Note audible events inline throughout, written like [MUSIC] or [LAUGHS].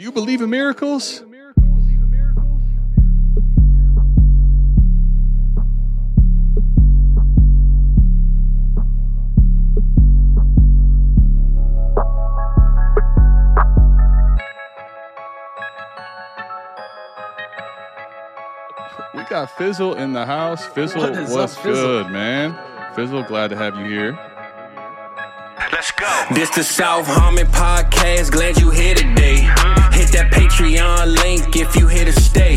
Do you believe in miracles? We got Fizzle in the house. Fizzle, What is what's up, Fizzle? good, man? Fizzle, glad to have you here. Let's go. This the South Harmon podcast. Glad you here today. Hit that Patreon link if you here to stay.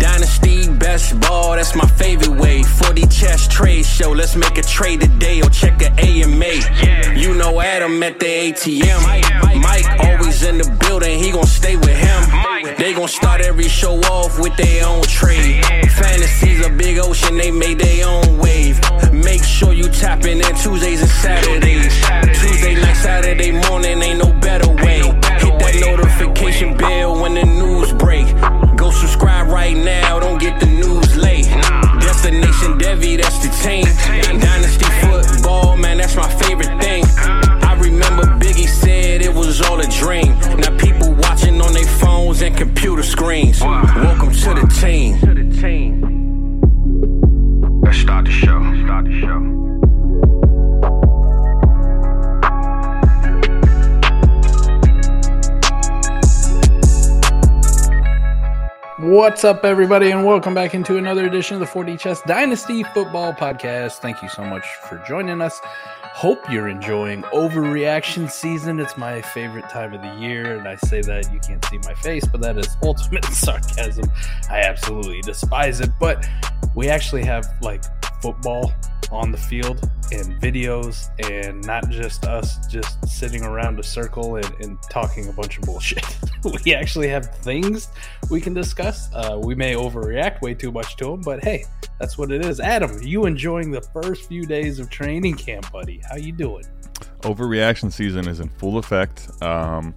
Dynasty best ball, that's my favorite way. 4D chess trade show. Let's make a trade today or check a AMA. You know Adam at the ATM. Mike always in the building. He gon' stay with him. They gon' start every show off with their own trade. Fantasies a big ocean. They made their own wave. Make sure you tapping in Tuesdays and Saturdays. Tuesday night, Saturday morning, ain't no better way. Hit that notification bell when the news break. Go subscribe right now, don't get the news late. Destination Devy, that's the team. Dynasty football, man, that's my favorite thing. I remember Biggie said it was all a dream. Now people watching on their phones and computer screens. Welcome to the team. Let's start the show. What's up, everybody, and welcome back into another edition of the 4D Chess Dynasty Football Podcast. Thank you so much for joining us. Hope you're enjoying overreaction season. It's my favorite time of the year, and I say that you can't see my face, but that is [LAUGHS] ultimate sarcasm. I absolutely despise it. But we actually have like football on the field and videos, and not just us just sitting around a circle and, and talking a bunch of bullshit. [LAUGHS] we actually have things we can discuss. Uh, we may overreact way too much to them, but hey, that's what it is. Adam, you enjoying the first few days of training camp, buddy? How you doing? Overreaction season is in full effect. Um,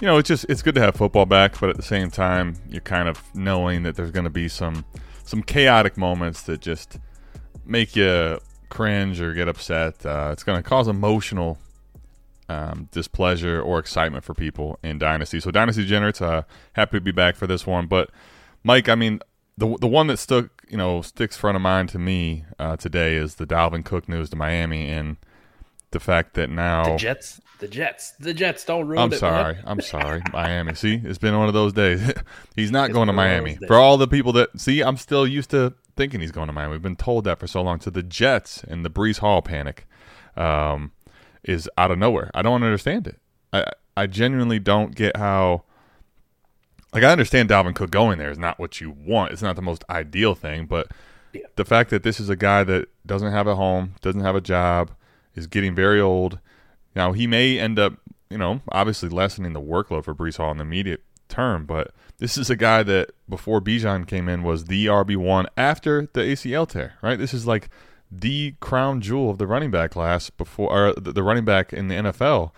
you know, it's just it's good to have football back, but at the same time, you're kind of knowing that there's going to be some some chaotic moments that just make you cringe or get upset. Uh, it's going to cause emotional um, displeasure or excitement for people in Dynasty. So Dynasty Degenerates, uh, happy to be back for this one. But Mike, I mean, the the one that stuck, you know, sticks front of mind to me uh, today is the Dalvin Cook news to Miami and the fact that now The Jets, the Jets, the Jets don't ruin. I'm it. sorry. man. I'm sorry. [LAUGHS] Miami. See, it's been one of those days. [LAUGHS] he's not It's going to Miami. For all the people that see, I'm still used to thinking he's going to Miami. We've been told that for so long. So the Jets and the Breece Hall panic um, is out of nowhere. I don't understand it. I I genuinely don't get how. Like I understand Dalvin Cook going there is not what you want. It's not the most ideal thing, but Yeah. the fact that this is a guy that doesn't have a home, doesn't have a job, is getting very old. Now he may end up, you know, obviously lessening the workload for Breece Hall in the immediate term, but this is a guy that before Bijan came in was the RB one after the ACL tear, right? This is like the crown jewel of the running back class before or the running back in the NFL.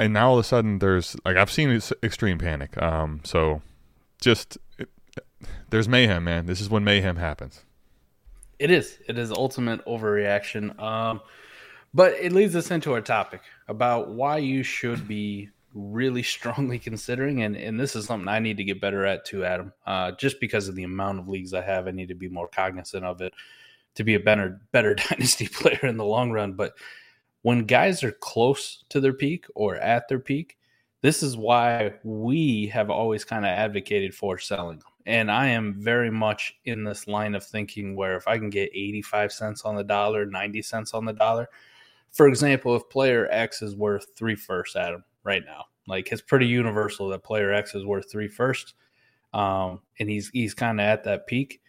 And now all of a sudden there's like I've seen extreme panic. Um, so just it, there's mayhem, man. This is when mayhem happens. It is. It is ultimate overreaction. Um, but it leads us into our topic about why you should be really [LAUGHS] strongly considering, and, and this is something I need to get better at too, Adam. Uh, just because of the amount of leagues I have, I need to be more cognizant of it to be a better better [LAUGHS] dynasty player in the long run. But when guys are close to their peak or at their peak, this is why we have always kind of advocated for selling. And I am very much in this line of thinking where if I can get 85 cents on the dollar, 90 cents on the dollar, for example, if player X is worth three firsts, Adam, right now, like it's pretty universal that player X is worth three firsts, um, and he's he's kind of at that peak.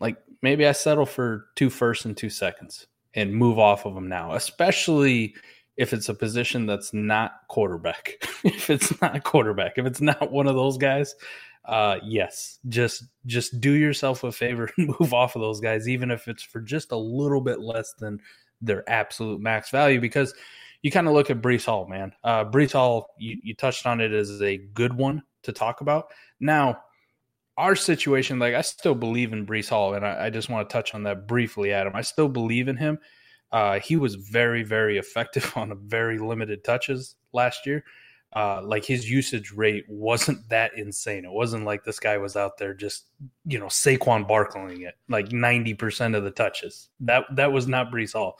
Like maybe I settle for two firsts and two seconds and move off of him now, especially if it's a position that's not quarterback. [LAUGHS] if it's not quarterback, if it's not one of those guys, uh, yes, just just do yourself a favor [LAUGHS] and move off of those guys, even if it's for just a little bit less than their absolute max value. Because you kind of look at Breece Hall, man. Uh, Breece Hall, you, you touched on it as a good one to talk about. Now, our situation, like I still believe in Breece Hall, and I, I just want to touch on that briefly, Adam. I still believe in him. Uh, he was very, very effective [LAUGHS] on a very limited touches last year. Uh, like his usage rate wasn't that insane. It wasn't like this guy was out there just you know Saquon barkling it like ninety percent of the touches. That that was not Breece Hall.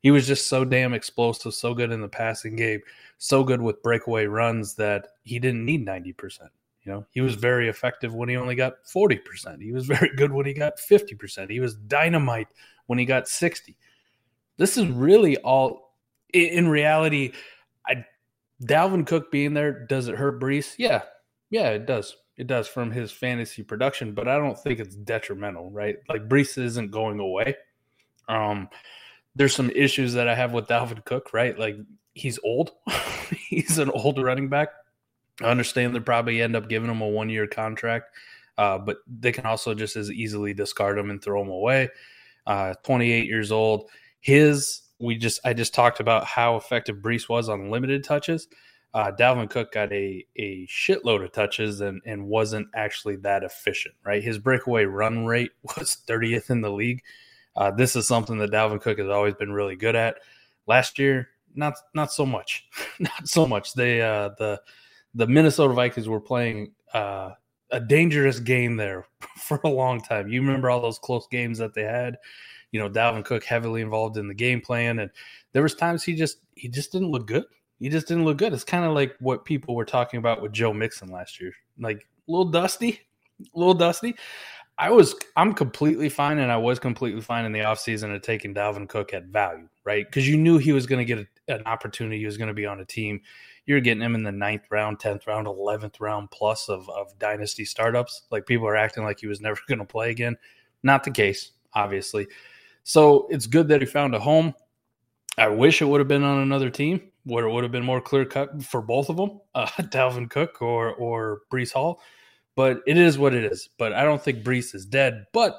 He was just so damn explosive, so good in the passing game, so good with breakaway runs that he didn't need ninety percent. You know, he was very effective when he only got 40%. He was very good when he got 50%. He was dynamite when he got 60. This is really all in reality. Dalvin Cook being there, does it hurt Breece? Yeah. Yeah, it does. It does from his fantasy production, but I don't think it's detrimental, right? Like Breece isn't going away. Um, there's some issues that I have with Dalvin Cook, right? Like he's old. [LAUGHS] he's an old running back. I understand they probably end up giving him a one year contract, uh, but they can also just as easily discard him and throw him away. Uh, 28 years old. His, we just, I just talked about how effective Breece was on limited touches. Uh, Dalvin Cook got a, a shitload of touches and, and wasn't actually that efficient, right? His breakaway run rate [LAUGHS] was 30th in the league. Uh, this is something that Dalvin Cook has always been really good at. Last year, not not so much, [LAUGHS] not so much. They uh, the the Minnesota Vikings were playing uh, a dangerous game there [LAUGHS] for a long time. You remember all those close games that they had. You know, Dalvin Cook heavily involved in the game plan, and there was times he just he just didn't look good. He just didn't look good. It's kind of like what people were talking about with Joe Mixon last year, like a little dusty, a little dusty. I was I'm completely fine, and I was completely fine in the offseason of taking Dalvin Cook at value, right? Because you knew he was going to get a, an opportunity. He was going to be on a team you're getting him in the ninth round, tenth round, eleventh round plus of of dynasty startups. Like people are acting like he was never [LAUGHS] going to play again. Not the case, obviously. So it's good that he found a home. I wish it would have been on another team where it would have been more clear cut for both of them, uh, [LAUGHS] Dalvin Cook or or Breece Hall. But it is what it is. But I don't think Breece is dead. But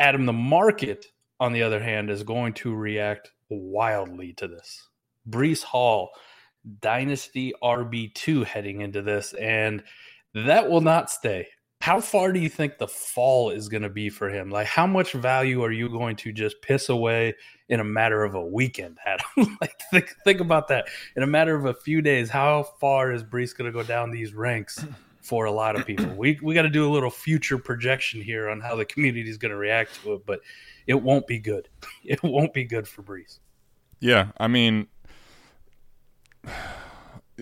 Adam, the market, on the other hand, is going to react wildly to this. Breece Hall dynasty RB2 heading into this, and that will not stay. How far do you think the fall is going to be for him? Like, how much value are you going to just piss away in a matter of a weekend, [LAUGHS] Adam? like, think, think about that. In a matter of a few days, how far is Breece going to go down these ranks for a lot of people? We, we got to do a little future projection here on how the community is going to react to it, but it won't be good. [LAUGHS] It won't be good for Breece. Yeah. I mean, [SIGHS]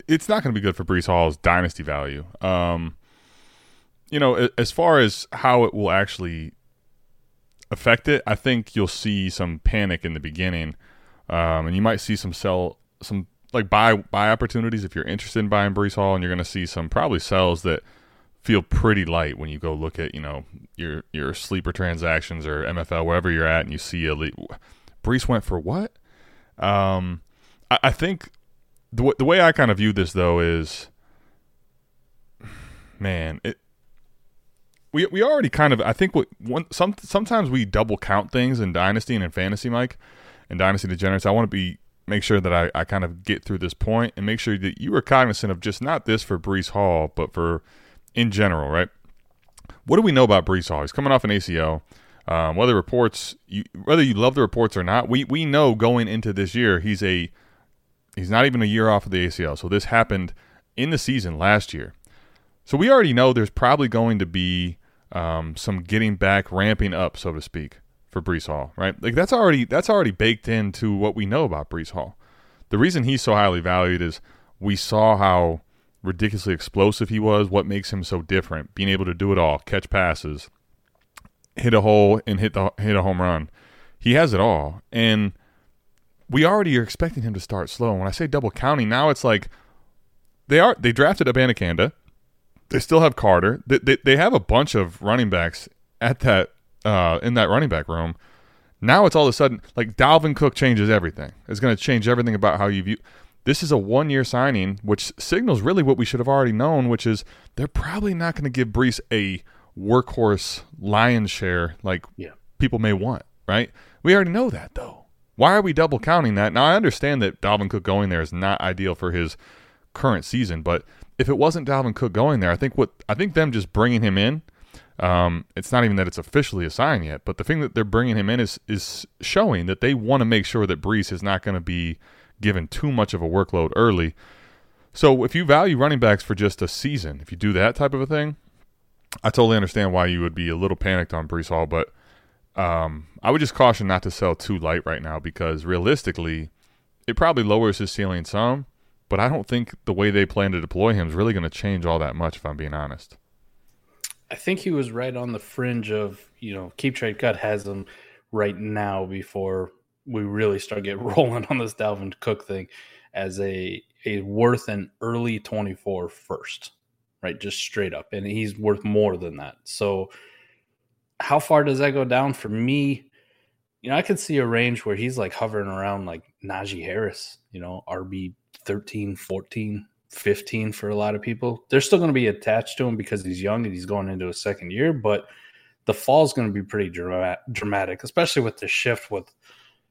it's not going to be good for Breece Hall's dynasty value. Um, you know, as far as how it will actually affect it, I think you'll see some panic in the beginning, um, and you might see some sell some like buy buy opportunities if you're interested in buying Breece Hall, and you're going to see some probably sells that feel pretty light when you go look at you know your your sleeper transactions or MFL wherever you're at, and you see a Breece went for what? Um, I, I think the the way I kind of view this though is, man, it. We, we already kind of I think what one some sometimes we double count things in dynasty and in fantasy, Mike, and dynasty degenerates. I want to be make sure that I, I kind of get through this point and make sure that you are cognizant of just not this for Breece Hall, but for in general, right? What do we know about Breece Hall? He's coming off an ACL. Um, whether reports, you, whether you love the reports or not, we we know going into this year he's a He's not even a year off of the ACL. So this happened in the season last year. So we already know there's probably going to be um, some getting back, ramping up, so to speak, for Breece Hall, right? Like that's already that's already baked into what we know about Breece Hall. The reason he's so highly valued is we saw how ridiculously explosive he was, what makes him so different, being able to do it all, catch passes, hit a hole and hit the hit a home run. He has it all. And we already are expecting him to start slow. And when I say double counting, now it's like they are they drafted Abanikanda. They still have Carter. They, they, they have a bunch of running backs at that uh, in that running back room. Now it's all of a sudden like Dalvin Cook changes everything. It's going to change everything about how you view. This is a one year signing, which signals really what we should have already known, which is they're probably not going to give Breece a workhorse lion's share like yeah. people may want, right? We already know that though. Why are we double counting that? Now I understand that Dalvin Cook going there is not ideal for his current season, but if it wasn't Dalvin Cook going there, I think what I think them just bringing him in. Um, it's not even that it's officially a sign yet, but the thing that they're bringing him in is is showing that they want to make sure that Breece is not going to be given too much of a workload early. So if you value running backs for just a season, if you do that type of a thing, I totally understand why you would be a little panicked on Breece Hall, but um, I would just caution not to sell too light right now because realistically, it probably lowers his ceiling some, but I don't think the way they plan to deploy him is really going to change all that much, if I'm being honest. I think he was right on the fringe of, you know, Keep Trade Cut has him right now before we really start getting [LAUGHS] rolling on this Dalvin Cook thing as a a worth an early 24 first, right? Just straight up. And he's worth more than that. So how far does that go down for me? You know, I could see a range where he's like hovering around like Najee Harris, you know, RB 13, 14, 15 for a lot of people. They're still going to be attached to him because he's young and he's going into a second year, but the fall is going to be pretty dramatic, especially with the shift with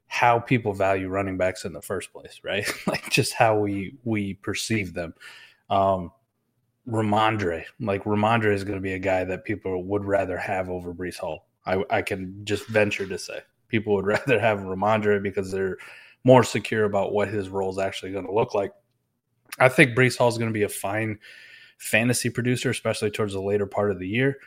how people value running backs in the first place, right? [LAUGHS] like just how we we perceive them. Um Rhamondre, like Rhamondre is going to be a guy that people would rather have over Breece Hall. I, I can just venture to say people would [LAUGHS] rather have Rhamondre because they're more secure about what his role is actually going to look like. I think Breece Hall is going to be a fine fantasy producer, especially towards the later part of the year.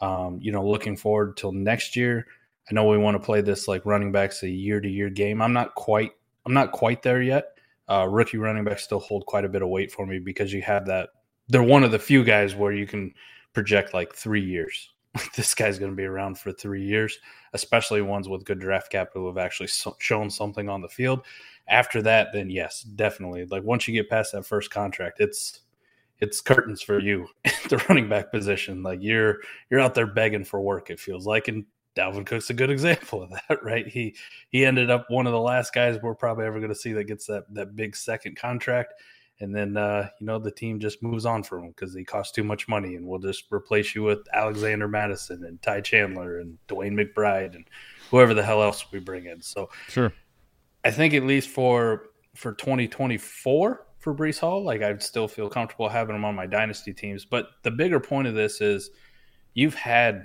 Um, you know, looking forward till next year. I know we want to play this like running backs a year to year game. I'm not quite I'm not quite there yet. Uh, rookie running backs still hold quite a bit of weight for me because you have that. They're one of the few guys where you can project like three years. [LAUGHS] this guy's going to be around for three years, especially ones with good draft capital have actually so- shown something on the field. After that, then yes, definitely. Like once you get past that first contract, it's it's curtains for you [LAUGHS] at the running back position. Like you're you're out there begging for work. It feels like, and Dalvin Cook's a good [LAUGHS] example of that, right? He he ended up one of the last guys we're probably ever going to see that gets that that big second contract, and then uh, you know the team just moves on from him because he costs too much money, and we'll just replace you with Alexander Mattison and Ty Chandler and DeWayne McBride and whoever the hell else we bring in. So sure, I think at least for for 2024 for Breece Hall, like I'd still feel comfortable having him on my dynasty teams. But the bigger point of this is you've had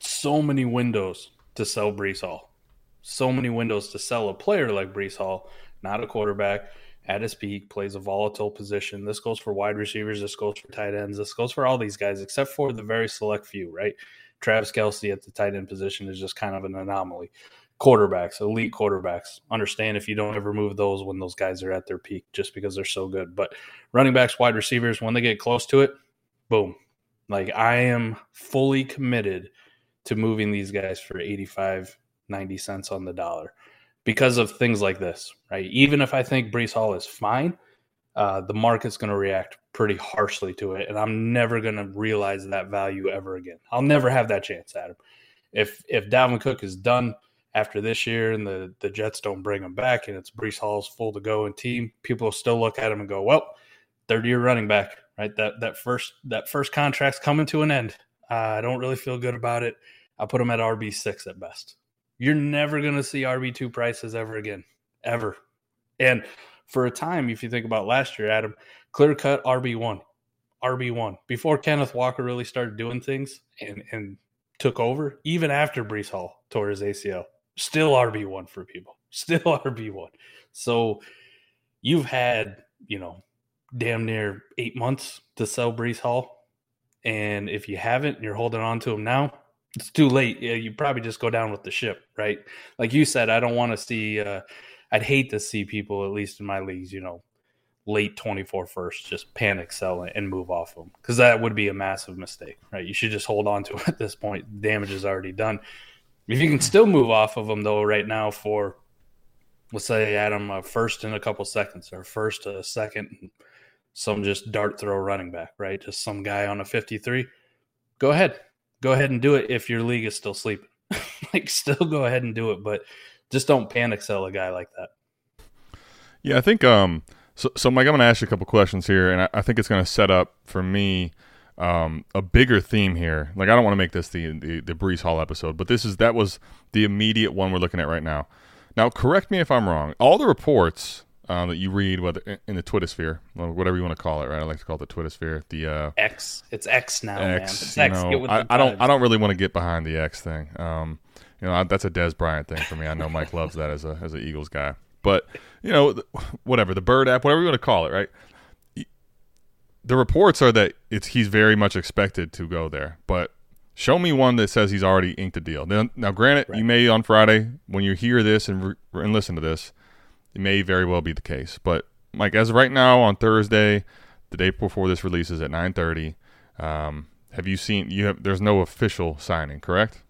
so many windows to sell Breece Hall. So many windows to sell a player like Breece Hall, not a quarterback at his peak, plays a volatile position. This goes for wide receivers, this goes for tight ends, this goes for all these guys, except for the very select few, right? Travis Kelce at the tight end position is just kind of an anomaly. Quarterbacks, elite quarterbacks, understand if you don't ever move those when those guys are at their peak just because they're so good. But running backs, wide receivers, when they get close to it, boom. Like I am fully committed to moving these guys for 85, 90 cents on the dollar because of things like this, right? Even if I think Breece Hall is fine, uh, the market's going to react pretty harshly to it, and I'm never going to realize that value ever again. I'll never have that chance, Adam. If if Dalvin Cook is done after this year and the the Jets don't bring him back and it's Breece Hall's full to go and team, people will still look at him and go, "Well, third year running back, right? That that first that first contract's coming to an end. Uh, I don't really feel good about it. I'll put him at RB six at best. You're never going to see RB two prices ever again, ever. And for a time, if you think about last year, Adam, clear cut RB one, RB one before Kenneth Walker really started doing things and and took over. Even after Breece Hall tore his ACL, still RB one for people, [LAUGHS] still RB one. So you've had you know damn near eight months to sell Breece Hall. And if you haven't, you're holding on to him now, it's too late. Yeah, you probably just go down with the ship, right? Like you said, I don't want to see, uh, I'd hate to see people, at least in my leagues, you know, late 24 first, just panic sell and move off them because that would be a massive mistake, right? You should just hold on to [LAUGHS] it at this point. Damage is already done. If you can still move off of them, though, right now for, let's say, Adam, a first in a couple seconds or first, a second, some just dart throw running back, right? Just some guy on a 53. Go ahead. Go ahead and do it if your league is still sleeping. [LAUGHS] like, still go ahead and do it, but just don't panic sell a guy like that. Yeah, I think, um, so, so Mike, I'm going to ask you a couple questions here, and I, I think it's going to set up for me um, a bigger theme here. Like, I don't want to make this the, the, the Breece Hall episode, but this is, that was the immediate one we're looking at right now. Now, correct me if I'm wrong. All the reports um, that you read, whether in the Twitter sphere, whatever you want to call it, right? I like to call it the Twitter sphere. The uh, X, it's X now, X, man. It's X. Know, I, I, don't, I don't really want to get behind the X thing. Um, you know, that's a Dez Bryant thing for me. I know Mike [LAUGHS] loves that as a as an Eagles guy, but you know, whatever the Bird app, whatever you want to call it, right? the reports are that it's he's very much expected to go there, but show me one that says he's already inked a deal. Now, now granted, right. you may on Friday when you hear this and re- and listen to this, it may very well be the case. But Mike, as right now on Thursday, the day before this releases at nine thirty, um, have you seen you have? There's no official signing, correct?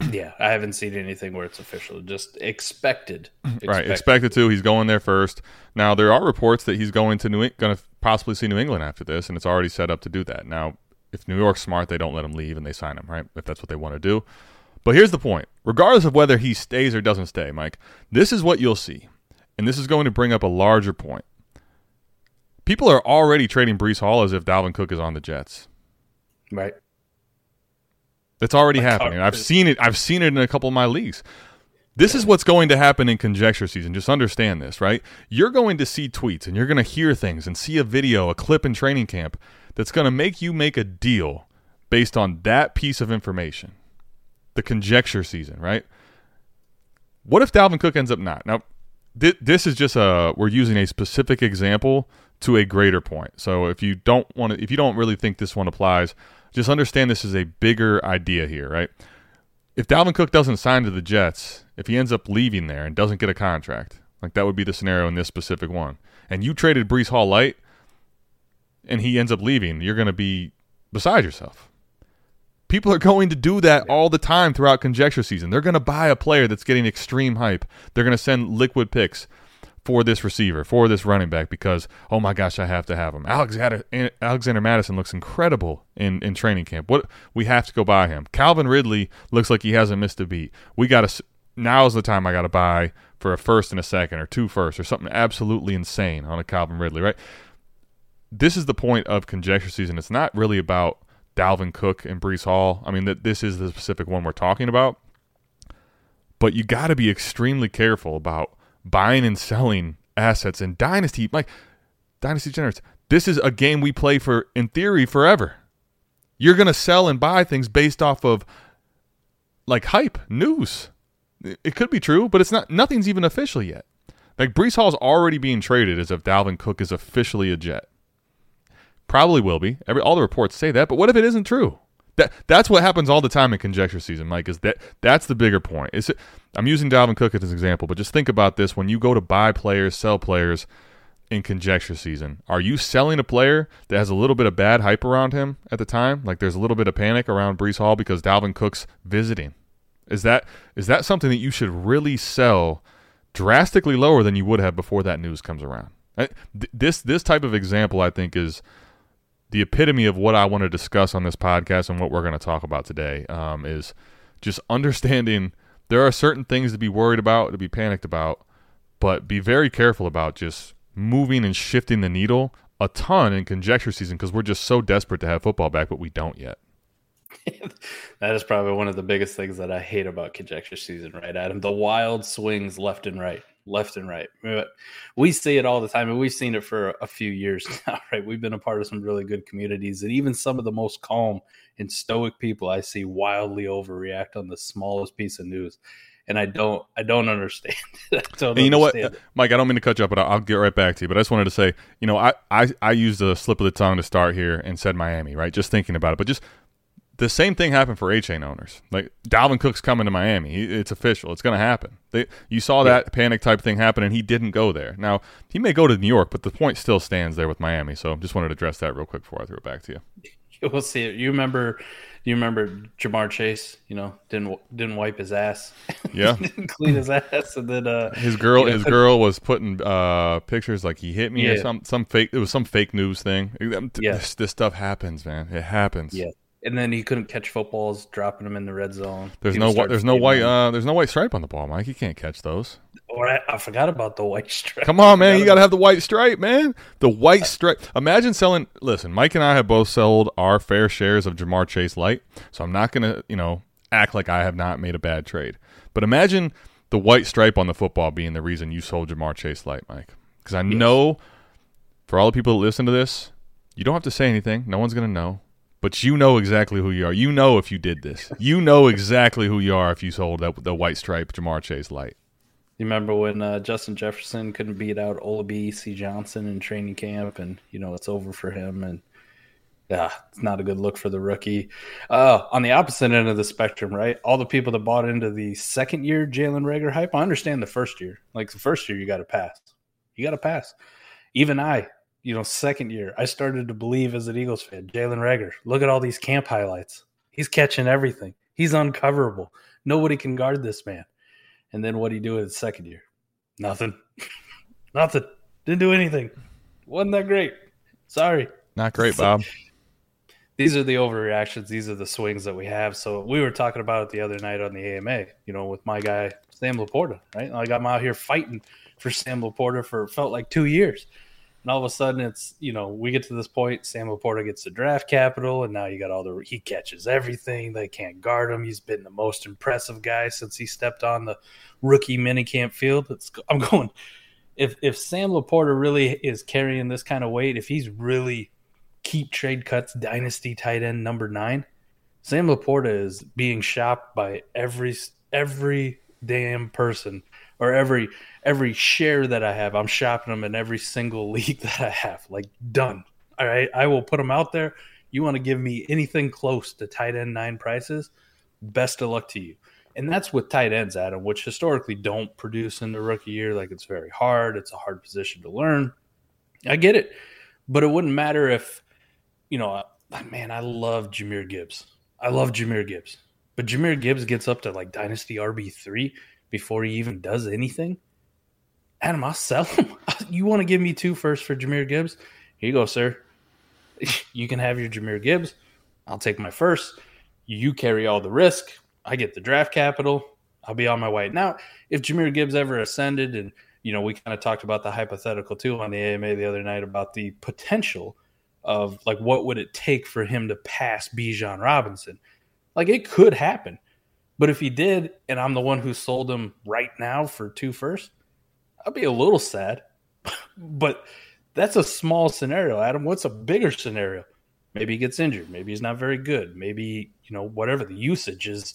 [CLEARS THROAT] Yeah, I haven't seen anything where it's official. Just expected. [CLEARS THROAT] expected. Right, expected to. He's going there first. Now there are reports that he's going to New, going to possibly see New England after this, and it's already set up to do that. Now, if New York's smart, they don't let him leave and they sign him, right? If that's what they want to do. But here's the point: regardless of whether he stays or doesn't stay, Mike, this is what you'll see, and this is going to bring up a larger point. People are already trading Breece Hall as if Dalvin Cook is on the Jets. Right. That's already [LAUGHS] happening. I've seen it. I've seen it in a couple of my leagues. This is what's going to happen in conjecture season. Just understand this, right? You're going to see tweets and you're going to hear things and see a video, a clip in training camp that's going to make you make a deal based on that piece of information. The conjecture season, right? What if Dalvin Cook ends up not? Now, th- this is just a we're using a specific example to a greater point. So if you don't want to if you don't really think this one applies, just understand this is a bigger idea here, right? If Dalvin Cook doesn't sign to the Jets, if he ends up leaving there and doesn't get a contract, like that would be the scenario in this specific one, and you traded Breece Hall light, and he ends up leaving, you're going to be beside yourself. People are going to do that all the time throughout conjecture season. They're going to buy a player that's getting extreme hype. They're going to send liquid picks for this receiver, for this running back, because oh my gosh, I have to have him. Alexander eh, Alexander Mattison looks incredible in in training camp. What we have to go buy him. Calvin Ridley looks like he hasn't missed a beat. We got to now's the time I got to buy for a first and a second or two firsts or something absolutely insane on a Calvin Ridley, right? This is the point of conjecture season. It's not really about Dalvin Cook and Breece Hall. I mean, that this is the specific one we're talking about. But you got to be extremely careful about buying and selling assets in Dynasty. Like Dynasty Generous, this is a game we play for, in theory, forever. You're going to sell and buy things based off of like hype, news. It could be true, but it's not. Nothing's even official yet. Like Breece Hall's already being traded as if Dalvin Cook is officially a Jet. Probably will be. Every all the reports say that, but what if it isn't true? That that's what happens all the time in conjecture season, Mike. Is that that's the bigger point? Is it? I'm using Dalvin Cook as an example, but just think about this: when you go to buy players, sell players in conjecture season, are you selling a player that has a little bit of bad hype around him at the time? Like there's a little bit of panic around Breece Hall because Dalvin Cook's visiting. Is that is that something that you should really sell drastically lower than you would have before that news comes around? This this type of example, I think, is the epitome of what I want to discuss on this podcast and what we're going to talk about today um, is just understanding there are certain things to be worried about, to be panicked about, but be very careful about just moving and shifting the needle a ton in conjecture season because we're just so desperate to have football back, but we don't yet. [LAUGHS] that is probably one of the biggest things that I hate about conjecture season, right, Adam? The wild swings left and right left and right. We see it all the time, and we've seen it for a few years [LAUGHS] now, right? We've been a part of some really good communities, and even some of the most calm and stoic people I see wildly overreact on the smallest piece of news. And I don't, I don't understand. [LAUGHS] I don't and you know what, it. Mike? I don't mean to cut you up, but I'll get right back to you. But I just wanted to say, you know, I, I, I used a slip of the tongue to start here and said Miami, right? Just thinking about it, but just the same thing happened for Achane owners. Like Dalvin Cook's coming to Miami. It's official. It's going to happen. They, you saw that yeah. panic type thing happen, and he didn't go there. Now he may go to New York, but the point still stands there with Miami. So just wanted to address that real quick before I throw it back to you. [LAUGHS] We'll see it. You remember? You remember Ja'Marr Chase? You know, didn't didn't wipe his ass. [LAUGHS] Yeah, [LAUGHS] didn't clean his ass, and then uh, his girl you know, his girl was putting uh, pictures like he hit me yeah. or some some fake. It was some fake news thing. Yeah. This, this stuff happens, man. It happens. Yeah and then he couldn't catch footballs, dropping them in the red zone. There's no there's no white uh, there's no white stripe on the ball, Mike. You can't catch those. Or I, I forgot about the white stripe. Come on, man, you got to have the white stripe, man. The white stripe. Imagine selling. Listen, Mike and I have both sold our fair shares of Ja'Marr Chase light, so I'm not gonna you know act like I have not made a bad trade. But imagine the white stripe on the football being the reason you sold Ja'Marr Chase light, Mike. Because I yes. know for all the people that listen to this, you don't have to say anything. No one's gonna know but you know exactly who you are. You know if you did this. You know exactly who you are if you sold that, the white stripe Ja'Marr Chase light. You remember when uh, Justin Jefferson couldn't beat out Olabisi Johnson in training camp, and you know it's over for him, and yeah, it's not a good look for the rookie. Uh, on the opposite end of the spectrum, right? All the people that bought into the second year Jalen Reagor hype, I understand the first year. Like the first year, you got to pass. You got to pass. Even I, you know, second year, I started to believe as an Eagles fan, Jalen Reagor. Look at all these camp highlights. He's catching everything. He's uncoverable. Nobody can guard this man. And then what do you do in the second year? Nothing. [LAUGHS] Nothing. Didn't do anything. Wasn't that great. Sorry. Not great, Bob these are the overreactions. These are the swings that we have. So we were talking about it the other night on the AMA, you know, with my guy, Sam LaPorta, right? Like I'm out here fighting for Sam LaPorta for felt like two years. And all of a sudden it's, you know, we get to this point, Sam LaPorta gets the draft capital, and now you got all the he catches everything. They can't guard him. He's been the most impressive guy since he stepped on the rookie minicamp field. It's I'm going if if Sam LaPorta really is carrying this kind of weight, if he's really keep trade cuts dynasty tight end number nine. Sam Laporta is being shopped by every every damn person or every every share that I have. I'm shopping them in every single [LAUGHS] league that I have. Like done. All right, I will put them out there. You want to give me anything close to tight end nine prices? Best of luck to you. And that's with tight ends, Adam, which historically don't produce in the rookie year. Like it's very hard. It's a hard position to learn. I get it, but it wouldn't matter if you know, man, I love Jahmyr Gibbs. I love Jahmyr Gibbs. But Jahmyr Gibbs gets up to like Dynasty RB3 before he even does anything. Adam, I'll sell him. [LAUGHS] you want to give me two first for Jahmyr Gibbs? Here you go, sir. [LAUGHS] you can have your Jahmyr Gibbs. I'll take my first. You carry all the risk. I get the draft capital. I'll be on my way. Now, if Jahmyr Gibbs ever ascended, and you know, we kind of talked about the hypothetical too on the AMA the other night about the potential – of like what would it take for him to pass Bijan Robinson? Like it could happen. But if he did, and I'm the one who sold him right now for two first, I'd be a little sad. [LAUGHS] but that's a small scenario, Adam. What's a bigger scenario? Maybe he gets injured. Maybe he's not very good. Maybe, you know, whatever the usage is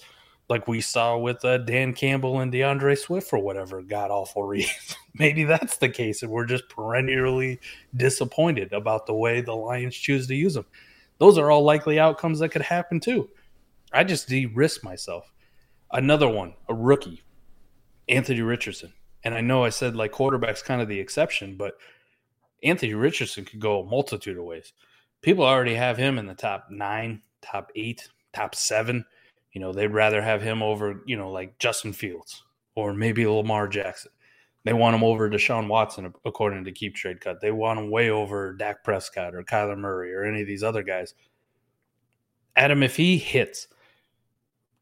like we saw with uh, Dan Campbell and DeAndre Swift for whatever god awful [LAUGHS] reason. Maybe that's the case, and we're just perennially disappointed about the way the Lions choose to use them. Those are all likely outcomes that could happen too. I just de-risk myself. Another one, a rookie, Anthony Richardson. And I know I said like quarterback's kind of the exception, but Anthony Richardson could go a multitude of ways. People already have him in the top nine, top eight, top seven you know, they'd rather have him over, you know, like Justin Fields or maybe Lamar Jackson. They want him over Deshaun Watson, according to Keep Trade Cut. They want him way over Dak Prescott or Kyler Murray or any of these other guys. Adam, if he hits,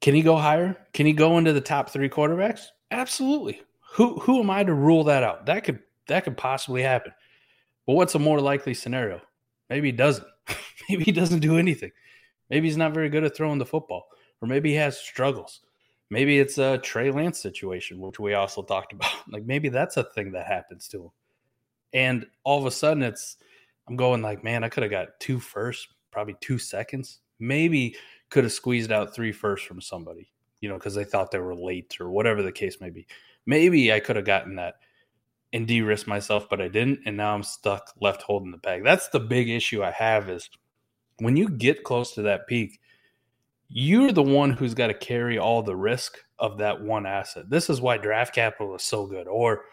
can he go higher? Can he go into the top three quarterbacks? Absolutely. Who who am I to rule that out? That could that could possibly happen. But what's a more likely scenario? Maybe he doesn't. [LAUGHS] Maybe he doesn't do anything. Maybe he's not very good at throwing the football or maybe he has struggles. Maybe it's a Trey Lance situation, which we also [LAUGHS] talked about. Like maybe that's a thing that happens to him. And all of a sudden it's I'm going like, man, I could have got two first, probably two seconds. Maybe could have squeezed out three first from somebody, you know, because they thought they were late or whatever the case may be. Maybe I could have gotten that and de-risk myself, but I didn't, and now I'm stuck left holding the bag. That's the big issue I have is when you get close to that peak, you're the one who's got to carry all the risk of that one asset. This is why draft capital is so good or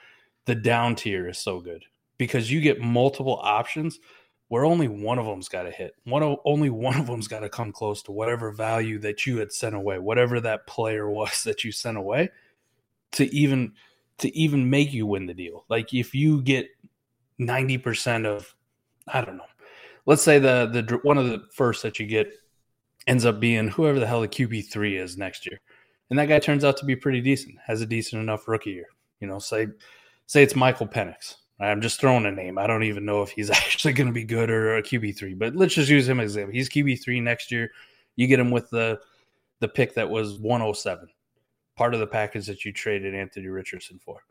the down tier is so good because you get multiple options where only one of them's got to hit. One only one of them's got to come close to whatever value that you had sent away, whatever that player [LAUGHS] was that you sent away to even to even make you win the deal. Like if you get 90% of I don't know. Let's say the the one of the first that you get ends up being whoever the hell the QB three is next year, and that guy turns out to be pretty decent, has a decent enough rookie year. You know, say say it's Michael Penix. I'm just throwing a name. I don't even know if he's [LAUGHS] actually going to be good or a QB three, but let's just use him as example. He's QB three next year. You get him with the the pick that was 107, part of the package that you traded Anthony Richardson for,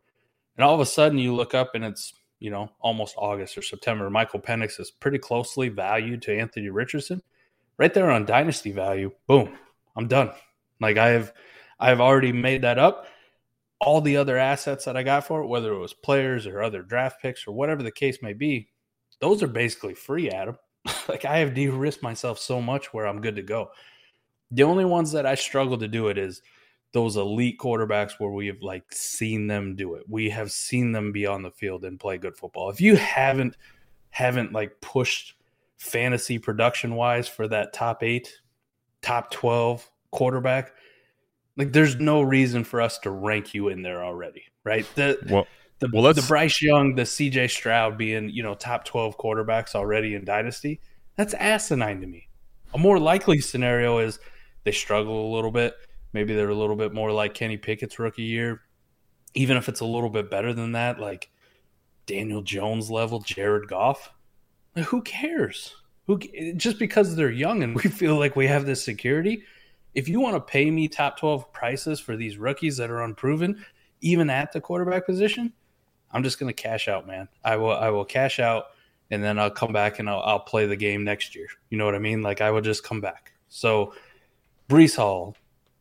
and all of a sudden you look up and it's you know almost August or September. Michael Penix is pretty closely valued to Anthony Richardson right there on dynasty value, boom, I'm done. Like I have I've already made that up. All the other assets that I got for it, whether it was players or other draft picks or whatever the case may be, those are basically free, Adam. [LAUGHS] like I have de-risked myself so much where I'm good to go. The only ones that I struggle to do it is those elite quarterbacks where we have like seen them do it. We have seen them be on the field and play good football. If you haven't haven't like pushed fantasy production wise for that top 8, top 12 quarterback, like there's no reason for us to rank you in there already, right? The well, the, well, the Bryce Young, the CJ Stroud being, you know, top 12 quarterbacks already in Dynasty, that's asinine to me. A more likely scenario is they struggle a little bit. Maybe they're a little bit more like Kenny Pickett's rookie year. Even if it's a little bit better than that, like Daniel Jones level, Jared Goff, like who cares? Who just because they're young and [LAUGHS] we feel like we have this security. If you want to pay me top 12 prices for these rookies that are unproven, even at the quarterback position, I'm just going to cash out, man. I will I will cash out and then I'll come back and I'll, I'll play the game next year. You know what I mean? Like I will just come back. So Breece Hall,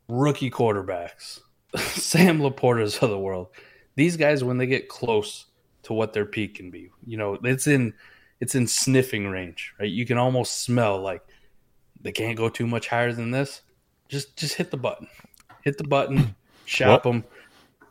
rookie quarterbacks, [LAUGHS] Sam LaPorta's of the world. These guys, when they get close to what their peak can be, you know, it's in it's in sniffing range, right? You can almost smell like they can't go too much higher than this. Just just hit the button, hit the button, [CLEARS THROAT] shop well, them,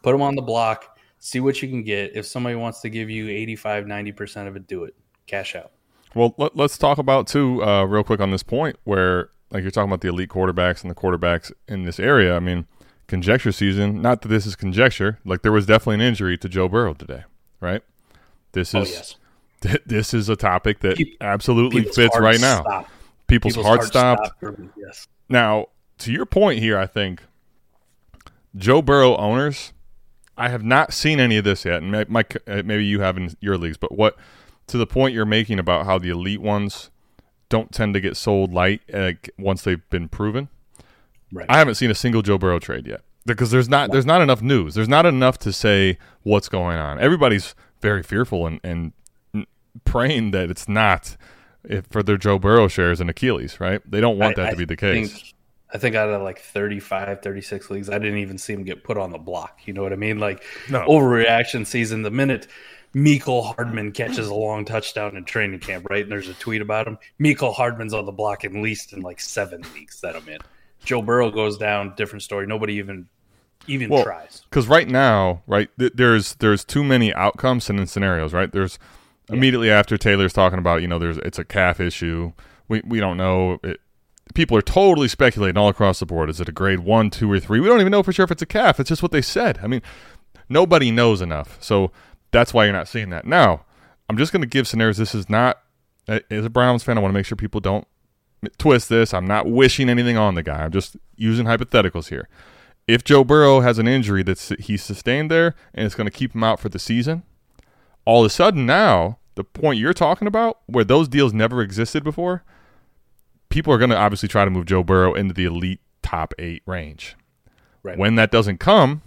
put them on the block, see what you can get. If somebody wants to give you 85, 90% of it, do it. Cash out. Well, let, us talk about, too, uh, real quick on this point where, like, you're talking about the elite quarterbacks and the quarterbacks in this area. I mean, conjecture season, not that this is conjecture, like, there was definitely an injury to Joe Burrow today, right? This oh, is. Oh, yes. Th- this is a topic that absolutely fits right now. People's, People's heart, heart stopped. stopped yes. Now, to your point here, I think Joe Burrow owners I have not seen any of this yet, and Mike, uh, maybe you have in your leagues. But what to the point you're making about how the elite ones don't tend to get sold light uh, once they've been proven. Right. I haven't seen a single Joe Burrow trade yet because there's not there's not enough news. There's not enough to say what's going on. Everybody's very fearful and, and praying that it's not for their Joe Burrow shares and Achilles, right? They don't want I, that to be the case. I think out of like 35, 36 leagues, I didn't even see him get put on the block. You know what I mean? Like no. overreaction season. The minute Mecole Hardman catches a long touchdown in training camp, right? And there's a tweet about him. Mecole Hardman's on the block at least in like seven leagues that I'm in. Joe Burrow goes down, different story. Nobody even even well, tries. Because right now, right, th- there's there's too many outcomes and scenarios, right? There's yeah. immediately after Taylor's talking about, you know, there's it's a calf issue. We we don't know. It, people are totally speculating all across the board. Is it a grade one, two, or three? We don't even know for sure if it's a calf. It's just what they said. I mean, nobody knows enough. So that's why you're not seeing that. Now, I'm just going to give scenarios. This is not, as a Browns fan, I want to make sure people don't twist this. I'm not wishing anything on the guy. I'm just using hypotheticals here. If Joe Burrow has an injury that he's sustained there and it's going to keep him out for the season, all of a sudden now, the point you're talking about, where those deals never existed before, people are going to obviously try to move Joe Burrow into the elite top eight range. Right. When that doesn't come,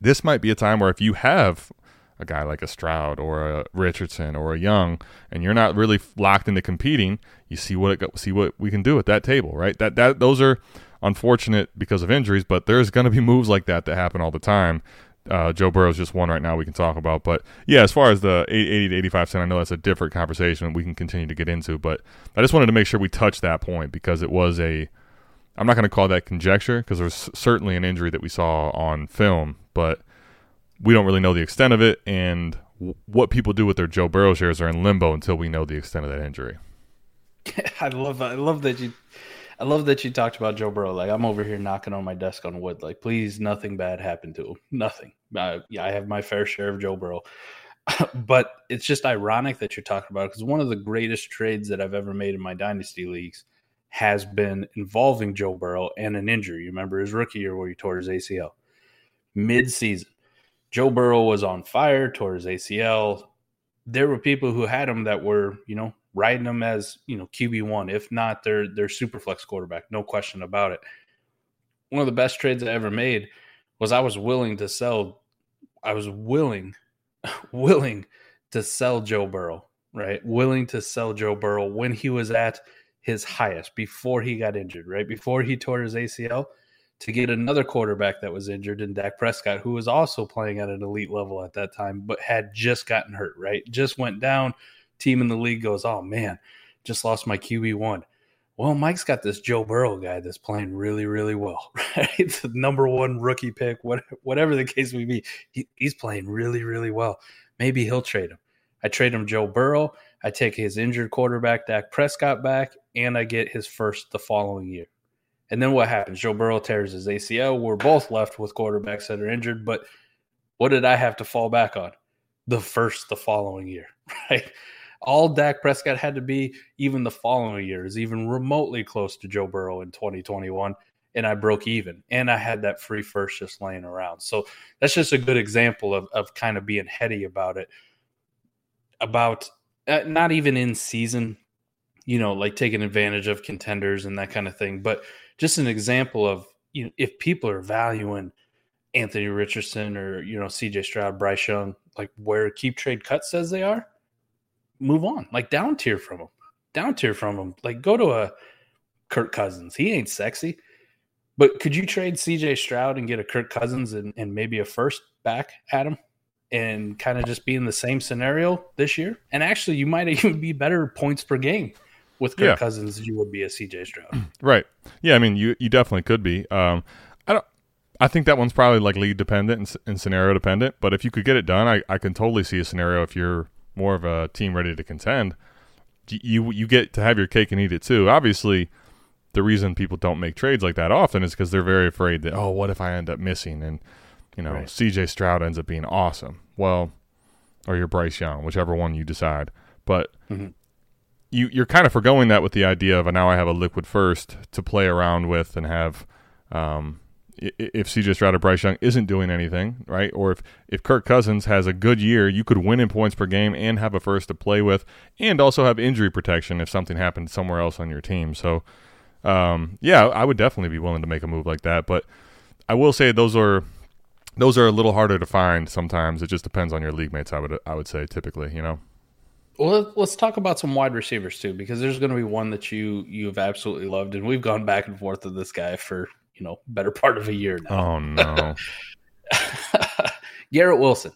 this might be a time where if you have a guy like a Stroud or a Richardson or a Young, and you're not really locked into competing, you see what it, see what we can do at that table, right? That that those are unfortunate because of injuries, but there's going to be [LAUGHS] moves like that that happen all the time uh, Joe Burrow's just one right now we can talk about. But yeah, as far as the 80 to 85 cent, I know that's a different conversation we can continue to get into. But I just wanted to make sure we touched that point because it was a, I'm not going to call that conjecture because there's certainly an injury that we saw on film, but we don't really know the extent of it. And w- what people do with their Joe Burrow shares are in limbo until we know the extent of that injury. [LAUGHS] I love I love that you I love that you talked about Joe Burrow. Like I'm over here knocking on my desk on wood. Like please, nothing bad happened to him. [LAUGHS] Nothing. Uh, yeah, I have my fair share of Joe Burrow, [LAUGHS] but it's just ironic that you're talking about because one of the greatest trades that I've ever made in my dynasty leagues has been involving Joe Burrow and an injury. You remember his rookie year where he tore his ACL mid-season. Joe Burrow was on fire, tore his ACL. There were people who had him that were, you know, riding them as you know QB one, if not their their super flex quarterback, no question about it. One of the best trades I ever made was I was willing to sell. I was willing, [LAUGHS] willing to sell Joe Burrow, right? Willing to sell Joe Burrow when he was at his highest before he got injured, right? Before he tore his ACL. to get another quarterback that was injured in Dak Prescott, who was also playing at an elite level at that time, but had just gotten hurt, right? Just went down. Team in the league goes, oh man, just lost my QB1. Well, Mike's got this Joe Burrow guy that's playing really, really well, [LAUGHS] right? the number one rookie pick, whatever the case may be. He, he's playing really, really well. Maybe he'll trade him. I trade him Joe Burrow. I take his injured quarterback, Dak Prescott, back, and I get his first the following year. And then what happens? Joe Burrow tears his ACL. We're both left with quarterbacks that are injured. But what did I have to fall back on? The first the following year, [LAUGHS] right? All Dak Prescott had to be, even the following year, is even remotely close to Joe Burrow in 2021. And I broke even. And I had that free first just laying around. So that's just a good example of, of kind of being heady about it. About uh, not even in season, you know, like taking advantage of contenders and that kind of thing, but just an example of you know if people are valuing Anthony Richardson or you know CJ Stroud, Bryce Young, like where Keep Trade Cut says they are, move on. Like down tier from them, down tier from them. Like go to a Kirk Cousins. He ain't sexy, but could you trade CJ Stroud and get a Kirk Cousins and, and maybe a first back at him? And kind of just be in the same scenario this year. And actually, you might [LAUGHS] even be better points per game with Kirk yeah. Cousins you would be a CJ Stroud. [CLEARS THROAT] Right. Yeah. I mean, you you definitely could be. Um, I don't. I think that one's probably like lead dependent and, and, scenario dependent. But if you could get it done, I, I can totally see a scenario if you're more of a team ready to contend. You you get to have your cake and eat it too. Obviously, the reason people don't make trades like that often is because they're very afraid that oh, what if I end up missing and you know right. C.J. Stroud ends up being awesome. Well, or you're Bryce Young, whichever one you decide. But mm-hmm you you're kind of foregoing that with the idea of now I have a liquid first to play around with and have. Um, if CJ Stroud or Bryce Young isn't doing anything, right? Or if, if Kirk Cousins has a good year, you could win in points per game and have a first to play with, and also have injury protection if something happened somewhere else on your team. So, um, yeah, I would definitely be willing to make a move like that. But I will say those are those are a little harder to find sometimes. It just depends on your league mates. I would I would say typically, you know. Well, let's talk about some wide receivers too, because there's going to be one that you you have absolutely loved, and we've gone back and forth with this guy for you know better part of a year now. Oh no, [LAUGHS] Garrett Wilson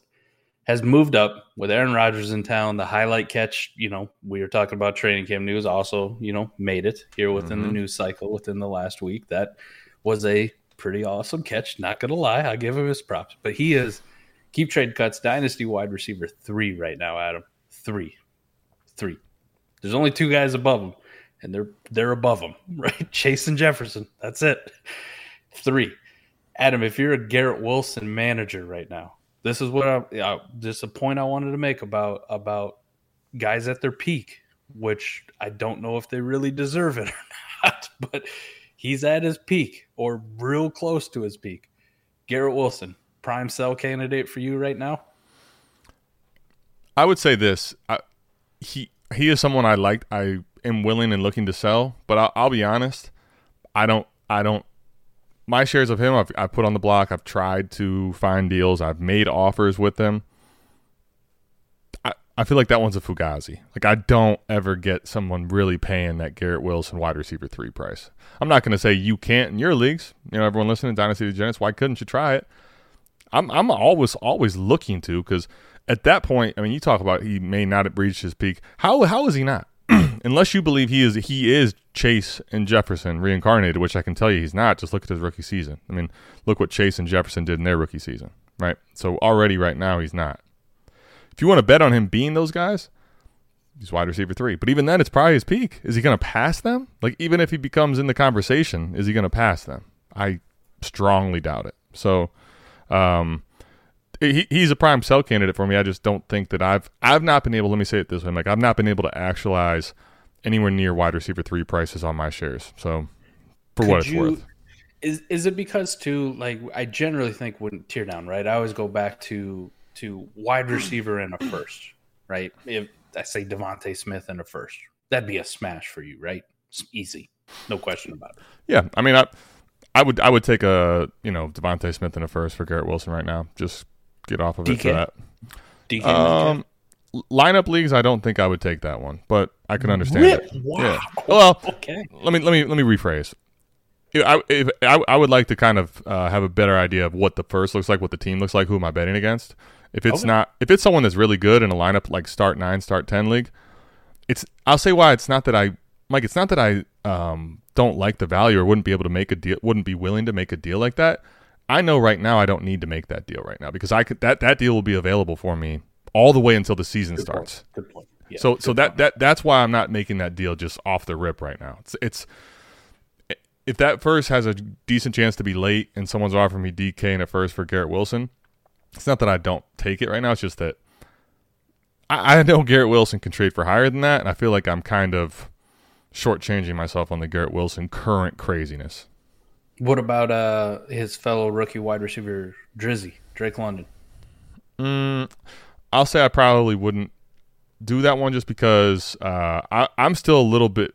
has moved up with Aaron Rodgers in town. The highlight catch, you know, we were talking about training camp news. Also, you know, made it here within mm-hmm. the news cycle within the last week. That was a pretty awesome catch. Not gonna lie, I give him his props. But he is keep trade cuts dynasty wide receiver three right now. Adam three three. There's only two guys above him, and they're they're above them, [LAUGHS] right? Chase and Jefferson. That's it. Three. Adam, if you're a Garrett Wilson manager right now, this is what I uh, just a point I wanted to make about about guys at their peak, which I don't know if they really deserve it [LAUGHS] or not, but he's at his peak or real close to his peak. Garrett Wilson, prime sell candidate for you right now? I would say this. I, he he is someone I liked. I am willing and looking to sell, but I'll, I'll be honest. I don't. I don't. My shares of him, I've, I've put on the block. I've tried to find deals. I've made offers with them. I, I feel like that one's a fugazi. Like I don't ever get someone really paying that Garrett Wilson wide receiver three price. I'm not going to say you can't in your leagues. You know, everyone listening, Dynasty Degenerates, why couldn't you try it? I'm I'm always always looking to because at that point, I mean, you talk about he may not have reached his peak. How how is he not? [CLEARS THROAT] Unless you believe he is he is Chase and Jefferson reincarnated, which I can tell you he's not. Just look at his rookie season. I mean, look what Chase and Jefferson did in their rookie season, right? So already right now he's not. If you want to bet on him being those guys, he's wide receiver three. But even then, it's probably his peak. Is he going to pass them? Like even if he becomes in the conversation, is he going to pass them? I strongly doubt it. So, um, he, he's a prime sell candidate for me. I just don't think that I've I've not been able. Let me say it this way: like I've not been able to actualize anywhere near wide receiver three prices on my shares. So for Could what it's you, worth, is is it because too? Like I generally think when tear down, right? I always go back to to wide receiver in a first, right? If I say DeVonta Smith in a first, that'd be a smash for you, right? It's easy, no question about it. Yeah, I mean, I I would I would take a you know DeVonta Smith in a first for Garrett Wilson right now, just get off of DK? it for that. DK um, lineup leagues, I don't think I would take that one, but I can understand it. Wow. Yeah. Well, [LAUGHS] okay. Let me let me let me rephrase. I, if, I, I would like to kind of uh, have a better idea of what the first looks like, what the team looks like, who am I betting against. If it's okay. not, if it's someone that's really good in a lineup like start nine, start ten league, it's. I'll say why it's not that I, Mike. It's not that I um, don't like the value or wouldn't be able to make a deal, wouldn't be willing to make a deal like that. I know right now I don't need to make that deal right now because I could that that deal will be available for me all the way until the season good starts. Point. Good point. Yeah, so so that, that that's why I'm not making that deal just off the rip right now. It's it's if that first has a decent chance to be late and someone's offering me DK in a first for Garrett Wilson, it's not that I don't take it right now. It's just that I, I know Garrett Wilson can trade for higher than that, and I feel like I'm kind of shortchanging myself on the Garrett Wilson current craziness. What about uh, his fellow rookie wide receiver Drizzy Drake London? Mm, I'll say I probably wouldn't do that one just because uh, I, I'm still a little bit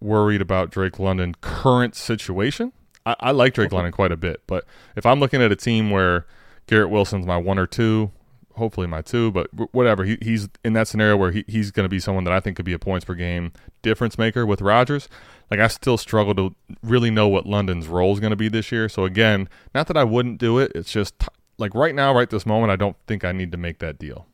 worried about Drake London current situation. I, I like Drake okay. London quite a bit, but if I'm looking at a team where Garrett Wilson's my one or two, hopefully my two, but whatever. He, he's in that scenario where he, he's going to be someone that I think could be a points per game difference maker with Rodgers. Like I still struggle to really know what London's role is going to be this year. So again, not that I wouldn't do it. It's just like right now, right this moment, I don't think I need to make that deal.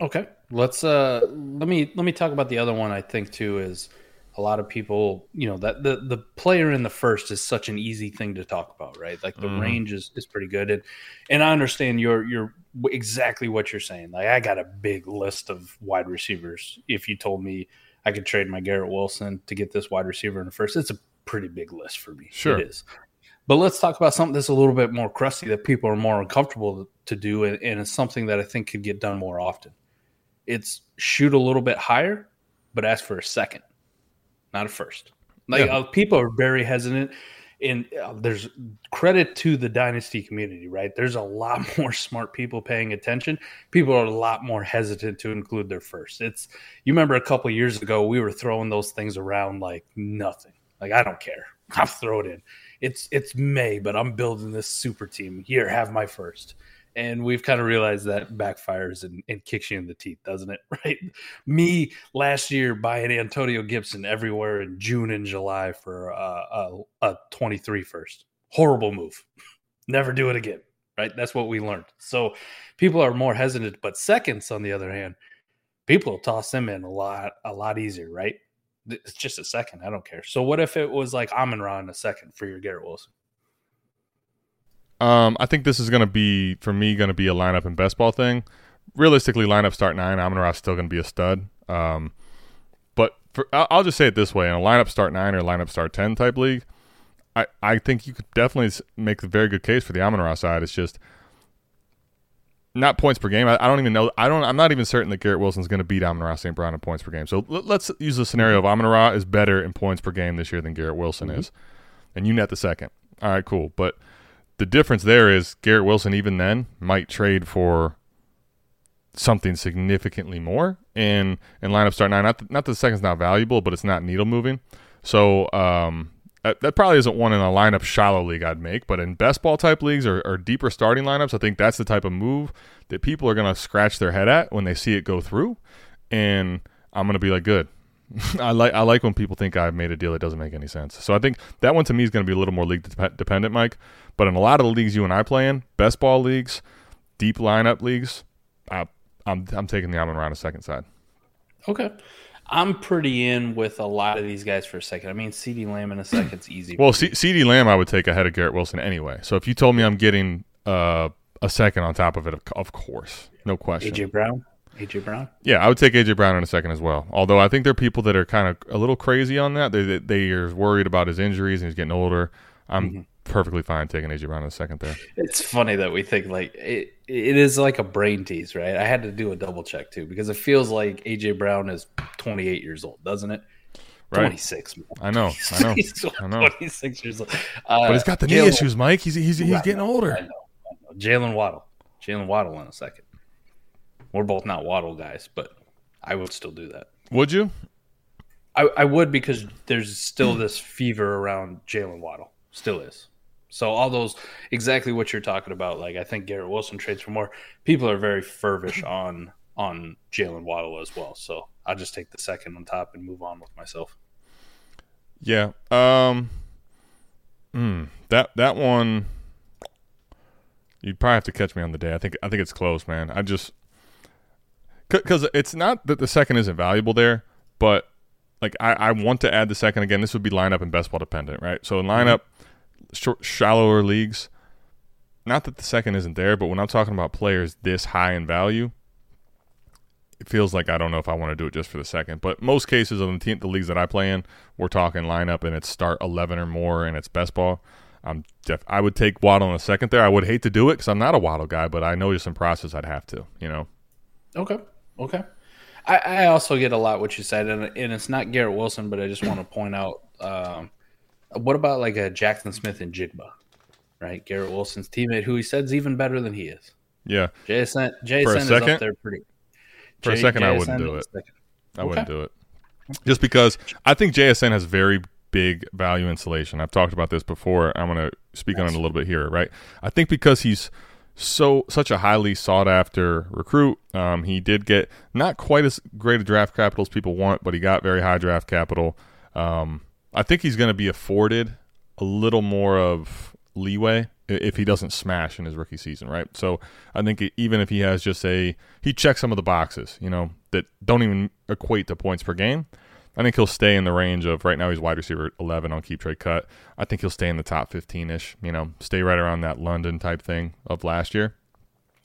Okay, let's uh let me let me talk about the other one. I think too is a lot of people, you know, that the the player in the first is such an easy thing to talk about, right? Like the mm. range is, is pretty good, and and I understand your your exactly what you're saying. Like I got a big list of wide receivers. If you told me I could trade my Garrett Wilson to get this wide receiver in the first, it's a pretty big list for me. Sure, it is. But let's talk about something that's a little bit more crusty that people are more uncomfortable to do, and, and it's something that I think could get done more often. It's shoot a little bit higher, but ask for a second, not a first. Like yeah. uh, people are very hesitant and uh, there's credit to the dynasty community, right? There's a lot [LAUGHS] more smart people paying attention. People are a lot more hesitant to include their first. It's you remember a couple years ago we were throwing those things around like nothing. Like I don't care. [LAUGHS] I'll throw it in. It's it's May, but I'm building this super team. Here, have my first and we've kind of realized that backfires and, and, kicks you in the teeth, doesn't it? [LAUGHS] Right? Me last year buying Antonio Gibson everywhere in June and July for uh, a, a 23 first. Horrible move. [LAUGHS] Never do it again. Right? That's what we learned. So people are more hesitant, but seconds, on the other hand, people toss them in a lot, a lot easier, right? It's just a second. I don't care. So what if it was like Amon Ra in a second for your Garrett Wilson? Um, I think this is going to be for me going to be a lineup and best ball thing. Realistically, lineup start nine. Amon still going to be a stud. Um, but for, I'll just say it this way: in a lineup start nine or lineup start ten type league, I, I think you could definitely make a very good case for the Amon Ra side. It's just not points per game. I, I, don't even know. I don't. I'm not even certain that Garrett Wilson's going to beat Amon Ra St. Brown in points per game. So l- let's use the scenario of Amon Ra is better in points per game this year than Garrett Wilson mm-hmm. is, and you net the second. All right, cool. But the difference there is Garrett Wilson, even then, might trade for something significantly more in in lineup start nine. Not the, not that the second's not valuable, but it's not needle moving. So um, that, that, probably isn't one in a lineup shallow league I'd make. But in best ball type leagues or, or deeper starting lineups, I think that's the type of move that people are going to scratch their head at when they see it go through. And I'm going to be like, good. [LAUGHS] I like I like when people think I've made a deal that doesn't make any sense. So I think that one to me is going to be a little more league dependent, Mike. But in a lot of the leagues you and I play in, best ball leagues, deep lineup leagues, I, I'm I'm taking the Amon Ra second side. Okay. I'm pretty in with a lot of these guys for a second. I mean, CeeDee Lamb in a [CLEARS THROAT] second's easy. well, C- CeeDee Lamb I would take ahead of Garrett Wilson anyway. So if you told me I'm getting uh, a second on top of it, of, of course, no question. AJ Brown. AJ Brown. Yeah, I would take AJ Brown in a second as well. Although I think there are people that are kind of a little crazy on that. They they are worried about his injuries and he's getting older. I'm mm-hmm. perfectly fine taking AJ Brown in a second there. It's funny that we think like it. It is like a brain tease, right? I had to do a double check too because it feels like AJ Brown is 28 years old, doesn't it? Right. 26. I know. I [LAUGHS] know. he's I know. 26 years old. Uh, but he's got the knee issues, Mike. He's he's, he's getting older. know. know. Jalen Waddle. Jalen Waddle in a second. We're both not Waddle guys, but I would still do that. Would you? I, I would because there's still this fever around Jalen Waddle. Still is. So all those exactly what you're talking about. Like I think Garrett Wilson trades for more. People are very fervish on on Jalen Waddle as well. So I'll just take the second on top and move on with myself. Yeah. Um Mm, that that one, you'd probably have to catch me on the day. I think I think it's close, man. I just because it's not that the second isn't valuable there, but like I, I want to add the second again. This would be lineup and best ball dependent, right? So in mm-hmm. lineup, short, shallower leagues, not that the second isn't there, but when I'm talking about players this high in value, it feels like I don't know if I want to do it just for the second. But most cases of the, team, the leagues that I play in, we're talking lineup and it's start 11 or more and it's best ball. I'm def- I would take Waddle in a second there. I would hate to do it because I'm not a Waddle guy, but I know just in process I'd have to, you know. Okay. Okay. I, I also get a lot what you said, and, and it's not Garrett Wilson, but I just want to point out um, what about like a Jaxon Smith-Njigba, right? Garrett Wilson's teammate, who he said's even better than he is. Yeah. JSN, JSN is up there pretty. For J, a second, JSN I wouldn't do it. I wouldn't do it. Just because I think JSN has very big value insulation. I've talked about this before. I'm going to speak on it a little bit here, right? I think because he's so such a highly sought after recruit. Um, he did get not quite as great a draft capital as people want, but he got very high draft capital. Um, I think he's going to be afforded a little more of leeway if he doesn't smash in his rookie season, right? So I think even if he has just a he checks some of the boxes, you know, that don't even equate to points per game. I think he'll stay in the range of right now he's wide receiver 11 on keep trade cut. I think he'll stay in the top 15 ish, you know, stay right around that London type thing of last year.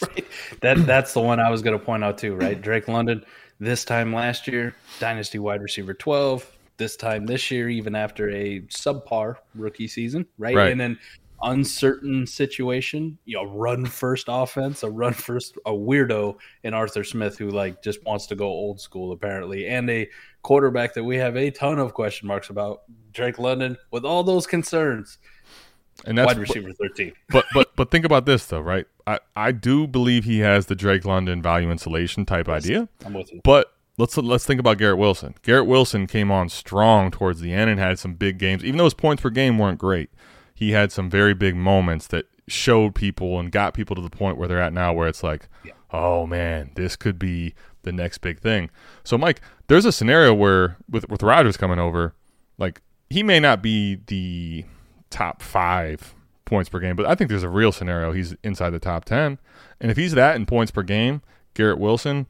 Right. [LAUGHS] That that's the one I was going to point out too, right? Drake London this time last year, dynasty wide receiver 12, this time this year even after a subpar rookie season, right? right. And then uncertain situation, you know, run first offense, a run first, a weirdo in Arthur Smith who like just wants to go old school apparently, and a quarterback that we have a ton of question marks about, Drake London, with all those concerns. And that's wide receiver thirteen. But but but think about this though, right? I I do believe he has the Drake London value insulation type yes, idea. I'm with you. But let's let's think about Garrett Wilson. Garrett Wilson came on strong towards the end and had some big games, even though his points per game weren't great he had some very big moments that showed people and got people to the point where they're at now, where it's like, yeah. oh man, this could be the next big thing. So, Mike, there's a scenario where with with Rodgers coming over, like he may not be the top five points per game, but I think there's a real scenario he's inside the top ten, and if he's that in points per game, Garrett Wilson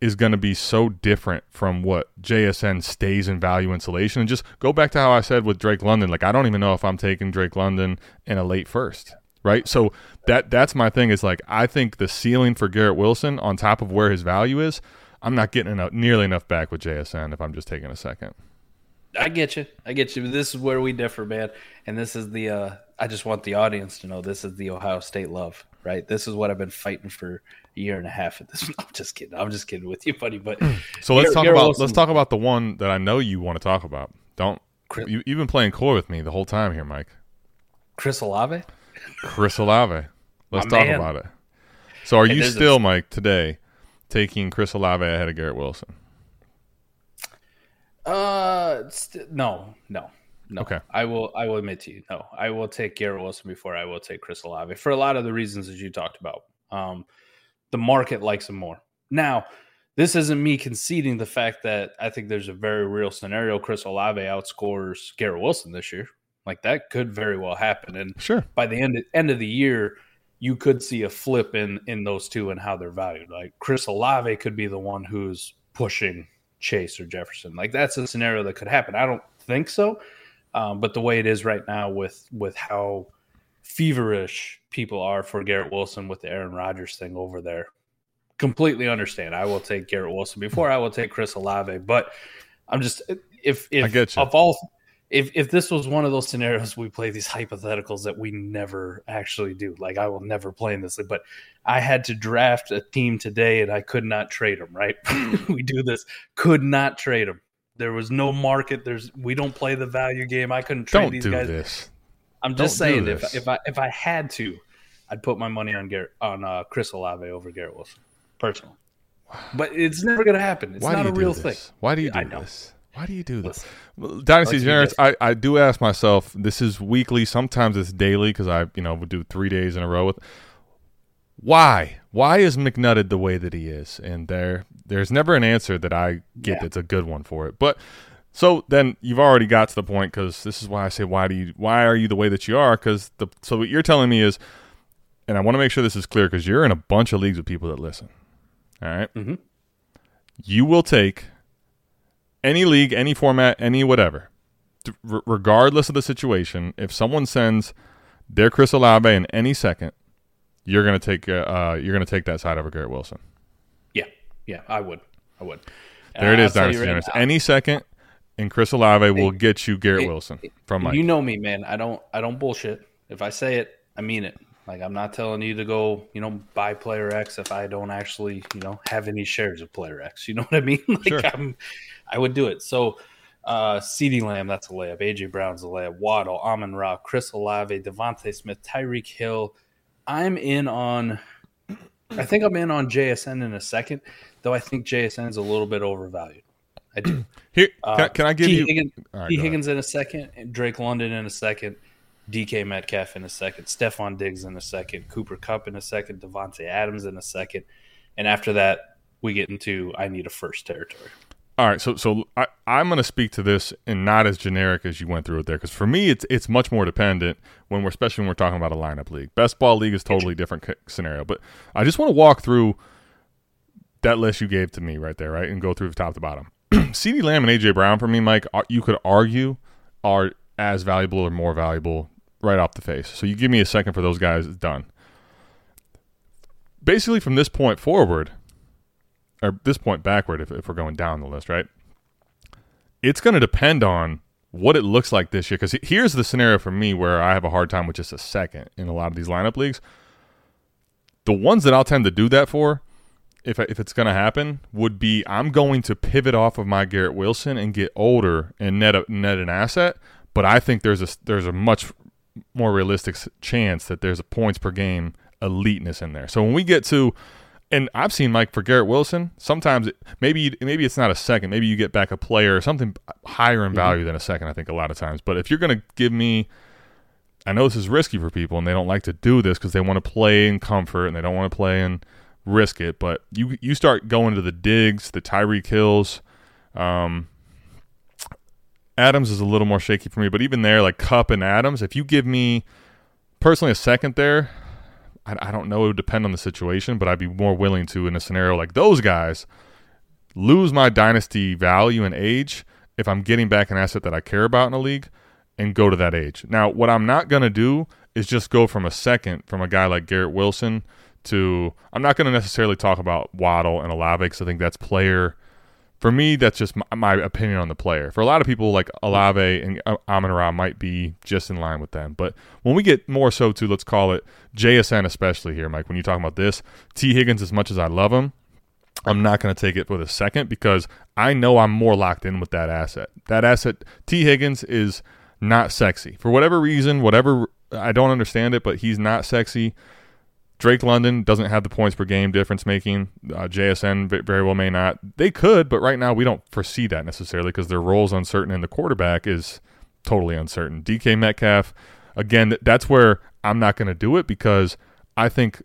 is going to be so different from what JSN stays in value insulation. And just go back to how I said with Drake London. Like I don't even know if I'm taking Drake London in a late first, right? So that that's my thing. Is like I think the ceiling for Garrett Wilson on top of where his value is, I'm not getting enough, nearly enough back with JSN if I'm just taking a second. I get you. I get you. This is where we differ, man. And this is the. uh I just want the audience to know this is the Ohio State love, right? This is what I've been fighting for year and a half at this. [LAUGHS] I'm just kidding. I'm just kidding with you, buddy. But so let's talk about Wilson, let's talk about the one that I know you want to talk about. Don't Chris, you, you've been playing coy with me the whole time here, Mike. Chris Olave. Chris Olave. Let's My talk man. about it. So, are you still, a, Mike, today taking Chris Olave ahead of Garrett Wilson? Uh, st- no, no, no. Okay. I will. I will admit to you, no. I will take Garrett Wilson before I will take Chris Olave for a lot of the reasons that you talked about. Um, the market likes him more. Now, this isn't me conceding the fact that I think there's a very real scenario Chris Olave outscores Garrett Wilson this year. Like that could very well happen. And sure, by the end end of the year, you could see a flip in in those two and how they're valued. Like Chris Olave could be the one who's pushing Chase or Jefferson. Like that's a scenario that could happen. I don't think so, um, but the way it is right now with with how feverish people are for Garrett Wilson with the Aaron Rodgers thing over there. Completely understand. I will take Garrett Wilson before I will take Chris Olave, but I'm just if if I get you. of all if if this was one of those scenarios we play these hypotheticals that we never actually do. Like I will never play in this, but I had to draft a team today and I could not trade them. Right? [LAUGHS] we do this, could not trade them. There was no market. There's we don't play the value game. I couldn't trade don't these do guys. This. I'm just Don't saying if if I if I had to, I'd put my money on Garrett on uh, Chris Olave over Garrett Wilson, personally. But it's never going to happen. It's Why not a real thing. Why do you do this? Why do you do this? Listen, Dynasty Generous, I, I do ask myself, this is weekly, sometimes it's daily because I, you know, would do three days in a row with why? Why is McNutted the way that he is? And there there's never an answer that I get yeah. that's a good one for it. But So then you've already got to the point because this is why I say why do you why are you the way that you are? Because the so what you're telling me is, and I want to make sure this is clear because you're in a bunch of leagues with people that listen. All right? mm-hmm. you will take any league, any format, any whatever, r- regardless of the situation. If someone sends their Chris Olave in any second, you're gonna take uh, uh, you're gonna take that side over Garrett Wilson. Yeah, yeah, I would, I would. There it Uh, is, tell you Dynasty right Any second, and Chris Olave will get you Garrett hey, Wilson from Mike. You know me, man. I don't, I don't bullshit. If I say it, I mean it. Like I'm not telling you to go, you know, buy player X if I don't actually, you know, have any shares of player X. You know what I mean? [LAUGHS] Like Sure. I'm, I would do it. So, uh, CeeDee Lamb, that's a layup. AJ Brown's a layup. Waddle, Amon Ra, Chris Olave, DeVonta Smith, Tyreek Hill. I'm in on. I think I'm in on JSN in a second, though. I think JSN is a little bit overvalued. I do. [CLEARS THROAT] Here, Uh, can, I- can I give T. you? Higgins, right, T. Higgins in a second, and Drake London in a second, DK Metcalf in a second, Stefon Diggs in a second, Cooper Kupp in a second, Davante Adams in a second, and after that, we get into I need a first territory. All right, so so I, I'm going to speak to this and not as generic as you went through it there, because for me it's it's much more dependent when we're especially when we're talking about a lineup league. Best ball league is totally different c- scenario, but I just want to walk through that list you gave to me right there, right, and go through the top to bottom. [CLEARS THROAT] CeeDee Lamb and A.J. Brown for me, Mike, you could argue are as valuable or more valuable right off the face. So you give me a second for those guys, done. Basically, from this point forward, or this point backward, if, if we're going down the list, right? It's going to depend on what it looks like this year. Because here's the scenario for me where I have a hard time with just a second in a lot of these lineup leagues. The ones that I'll tend to do that for, if, if it's going to happen, would be I'm going to pivot off of my Garrett Wilson and get older and net a, net an asset. But I think there's a there's a much more realistic chance that there's a points per game eliteness in there. So when we get to and I've seen Mike for Garrett Wilson. Sometimes it, maybe maybe it's not a second. Maybe you get back a player or something higher in mm-hmm. value than a second. I think a lot of times. But if you're going to give me, I know this is risky for people, and they don't like to do this because they want to play in comfort and they don't want to play and risk it. But you you start going to the Diggs, the Tyreek Hills. Um, Adams is a little more shaky for me, but even there, like Kupp and Adams, if you give me personally a second there, I, I don't know. It would depend on the situation, but I'd be more willing to in a scenario like those guys lose my dynasty value and age if I'm getting back an asset that I care about in a league and go to that age. Now, what I'm not going to do is just go from a second from a guy like Garrett Wilson to I'm not going to necessarily talk about Waddle and Olave because I think that's player. For me, that's just my, my opinion on the player. For a lot of people, like Olave and uh, Amon Ra might be just in line with them. But when we get more so to, let's call it JSN, especially here, Mike, when you're talking about this, T. Higgins, as much as I love him, I'm not going to take it for the second because I know I'm more locked in with that asset. That asset, T. Higgins, is not sexy. For whatever reason, whatever, I don't understand it, but he's not sexy. Drake London doesn't have the points per game difference making. Uh, JSN very well may not. They could, but right now we don't foresee that necessarily because their role's uncertain and the quarterback is totally uncertain. DK Metcalf, again, that's where I'm not going to do it because I think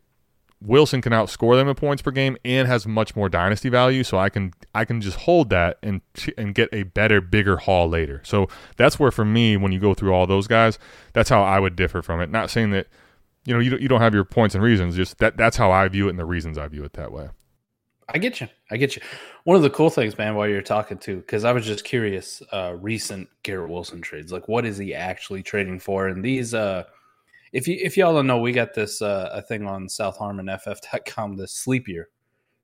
Wilson can outscore them in points per game and has much more dynasty value. So I can I can just hold that and and get a better, bigger haul later. So that's where for me, when you go through all those guys, that's how I would differ from it. Not saying that you know you don't, you don't have your points and reasons. Just that that's how I view it and the reasons I view it that way. I get you. I get you. One of the cool things, man, while you're talking too, because I was just curious, uh, recent Garrett Wilson trades, like what is he actually trading for? And these, uh, if you if y'all don't know, we got this uh, a thing on SouthHarmonFF.com, the sleepier,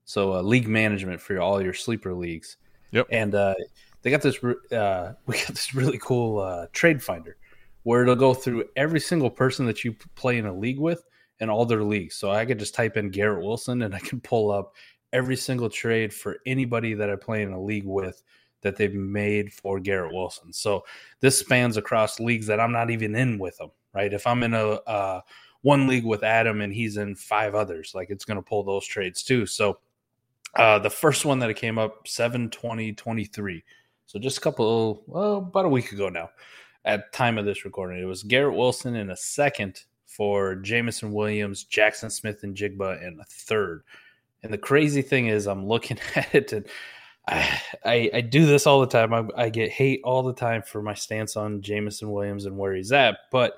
so uh, league management for all your sleeper leagues. Yep. And uh, they got this. Uh, [LAUGHS] we got this really cool uh, trade finder where it'll go through every single person that you play in a league with and all their leagues. So I could just type in Garrett Wilson and I can [LAUGHS] pull up every single trade for anybody that I play in a league with that they've made for Garrett Wilson. So this spans across leagues that I'm not even in with them, right? If I'm in a uh, one league with Adam and he's in five others, like it's going to pull those trades too. So uh, the first one that it came up 7 20 23. So just a couple, well, about a week ago now at time of this recording. It was Garrett Wilson in a second for Jameson Williams, Jaxon Smith-Njigba in a third. And the crazy thing is, I'm looking [LAUGHS] at it, and I, I do this all the time. I, I get hate all the time for my stance on Jameson Williams and where he's at. But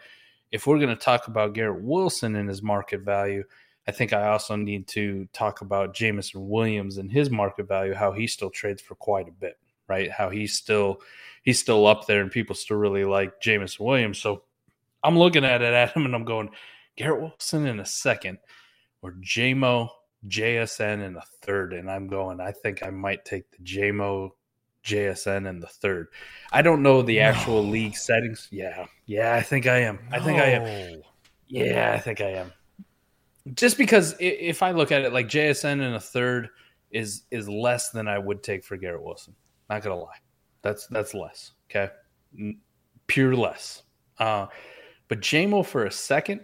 if we're going to talk about Garrett Wilson and his market value, I think I also need to talk about Jameson Williams and his market value, how he still trades for quite a bit, right? How he's still he's still up there and people still really like Jameson Williams. So I'm looking at it at him and I'm going, Garrett Wilson in a second or JMO JSN in a third, and I'm going. I think I might take the JMO JSN in the third. I don't know the actual no. league settings. Yeah, yeah, I think I am. No. I think I am. Yeah, I think I am. Just because if I look at it like JSN in a third is is less than I would take for Garrett Wilson. Not gonna lie, that's that's less. Okay, pure less. Uh, but JMO for a second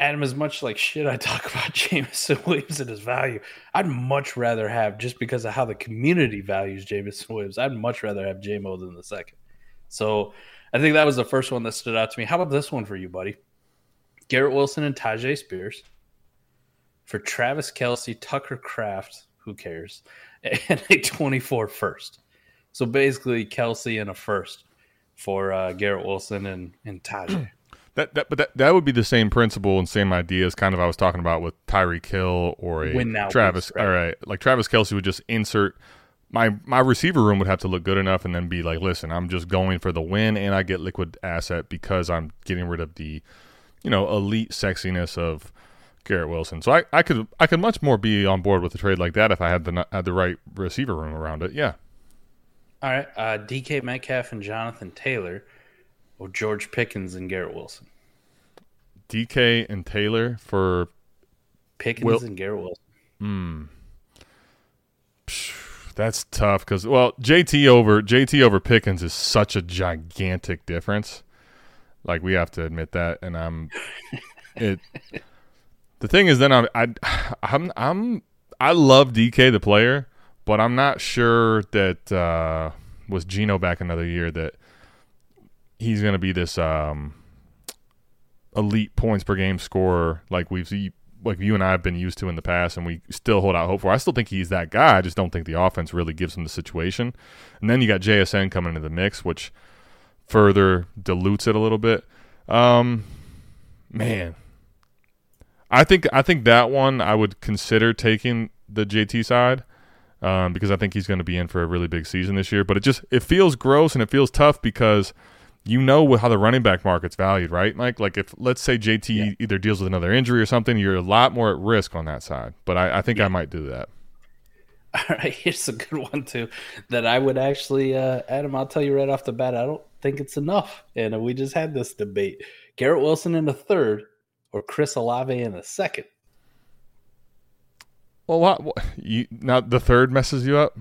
Adam, as much like shit I talk [LAUGHS] about Jameson Williams and his value, I'd much rather have just because of how the community values Jameson Williams. I'd much rather have JMO than the second. So I think that was the first one that stood out to me. How about this one for you, buddy? Garrett Wilson and Tyjae Spears for Travis Kelce, Tucker Kraft, who cares, [LAUGHS] and a 24 first. So basically, Kelce and a first for uh, Garrett Wilson and, and Tyjae. [CLEARS THROAT] That, that, but that, that would be the same principle and same idea as kind of I was talking about with Tyreek Hill or a now, Travis. Right. All right, like Travis Kelce would just insert my my receiver room would have to look good enough and then be like, listen, I'm just going for the win and I get liquid asset because I'm getting rid of the, you know, elite sexiness of Garrett Wilson. So I, I could I could much more be on board with a trade like that if I had the had the right receiver room around it. Yeah. All right, uh, DK Metcalf and Jonathan Taylor or George Pickens and Garrett Wilson? DK and Taylor for Pickens and Garrett Wilson. Hmm. That's tough because well, JT over JT over Pickens is such a gigantic difference. Like we have to admit that, and I'm [LAUGHS] it. The thing is, then I'm I, I'm I'm I love DK the player, but I'm not sure that uh, was Geno back another year that he's going to be this um, elite points per game scorer like we've like you and I have been used to in the past, and we still hold out hope for. I still think he's that guy. I just don't think the offense really gives him the situation. And then you got JSN coming into the mix, which further dilutes it a little bit. Um, man, I think I think that one I would consider taking the JT side. Um, because I think he's going to be in for a really big season this year. But it just it feels gross and it feels tough because – you know how the running back market's valued, right, Mike? Like if let's say JT yeah. either deals with another injury or something, you're a lot more at risk on that side. But I, I think yeah. I might do that. [LAUGHS] All right, here's a good one too that I would actually, uh, Adam. I'll tell you right off the bat, I don't think it's enough, and we just had this debate: Garrett Wilson in the third or Chris Olave in the second. Well, what, what you now the third messes you up?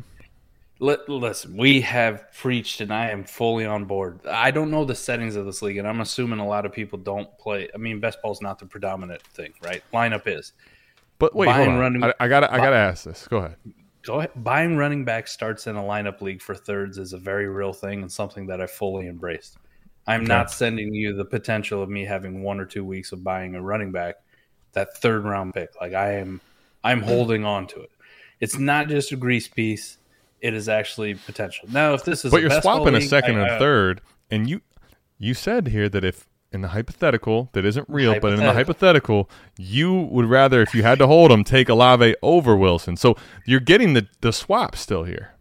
listen, we have preached, and I am fully on board. I don't know the settings of this league, and I'm assuming a lot of people don't play. I mean, best ball is not the predominant thing, right? Lineup is. But wait, Buying hold on. Running, I, I gotta, I gotta ask this. Go ahead. Go ahead. Buying running back starts in a lineup league for thirds is a very real thing and something that I fully embraced. I'm okay. not sending you the potential of me having one or two weeks of buying a running back, that third round pick. Like I am, I'm holding on to it. It's not just a grease piece it is actually potential. Now, if this is but you're swapping a second I, and third, and you you said here that if in the hypothetical that isn't real, but in the hypothetical, you would rather if you had to hold him take Olave over Wilson. So you're getting the the swap still here.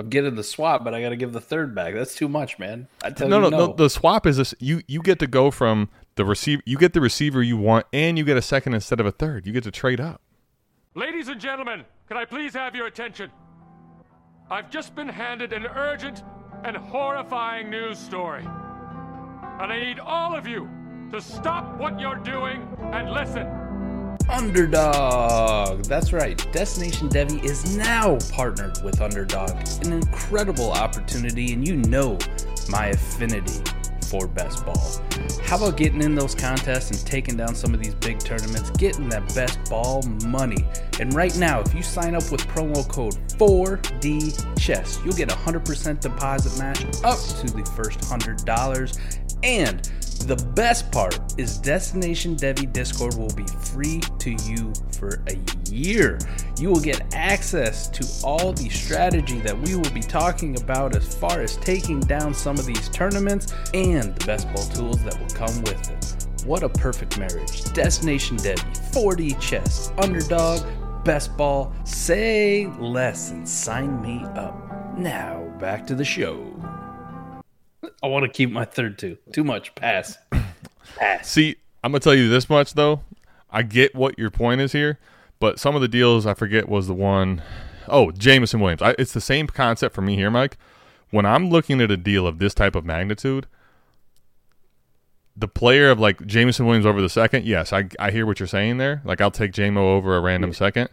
I'm getting the swap, but I got to give the third back. That's too much, man. I tell no, you, no, no. The swap is this: you you get to go from the receiver, you get the receiver you want, and you get a second instead of a third. You get to trade up. Ladies and gentlemen, can I please have your attention? I've just been handed an urgent and horrifying news story. And I need all of you to stop what you're doing and listen. Underdog. That's right. Destination Devy is now partnered with Underdog. An incredible opportunity, and you know my affinity for best ball. How about getting in those contests and taking down some of these big tournaments, getting that best ball money? And right now, if you sign up with promo code 4D Chess, you'll get a 100% deposit match up to the first $100. And the best part is Destination Devy Discord will be free to you for a year. You will get access to all the strategy that we will be talking about as far as taking down some of these tournaments and the best ball tools that will come with it. What a perfect marriage. Destination Devy, 4D chess, underdog, best ball, say less and sign me up. Now, back to the show. I want to keep my third two. Too much. Pass. Pass. See, I'm gonna tell you this much though. I get what your point is here, but some of the deals I forget was the one oh Jameson Williams. I, it's the same concept for me here, Mike. When I'm looking at a deal of this type of magnitude, the player of like Jameson Williams over the second, yes, I I hear what you're saying there. Like I'll take JMO over a random second,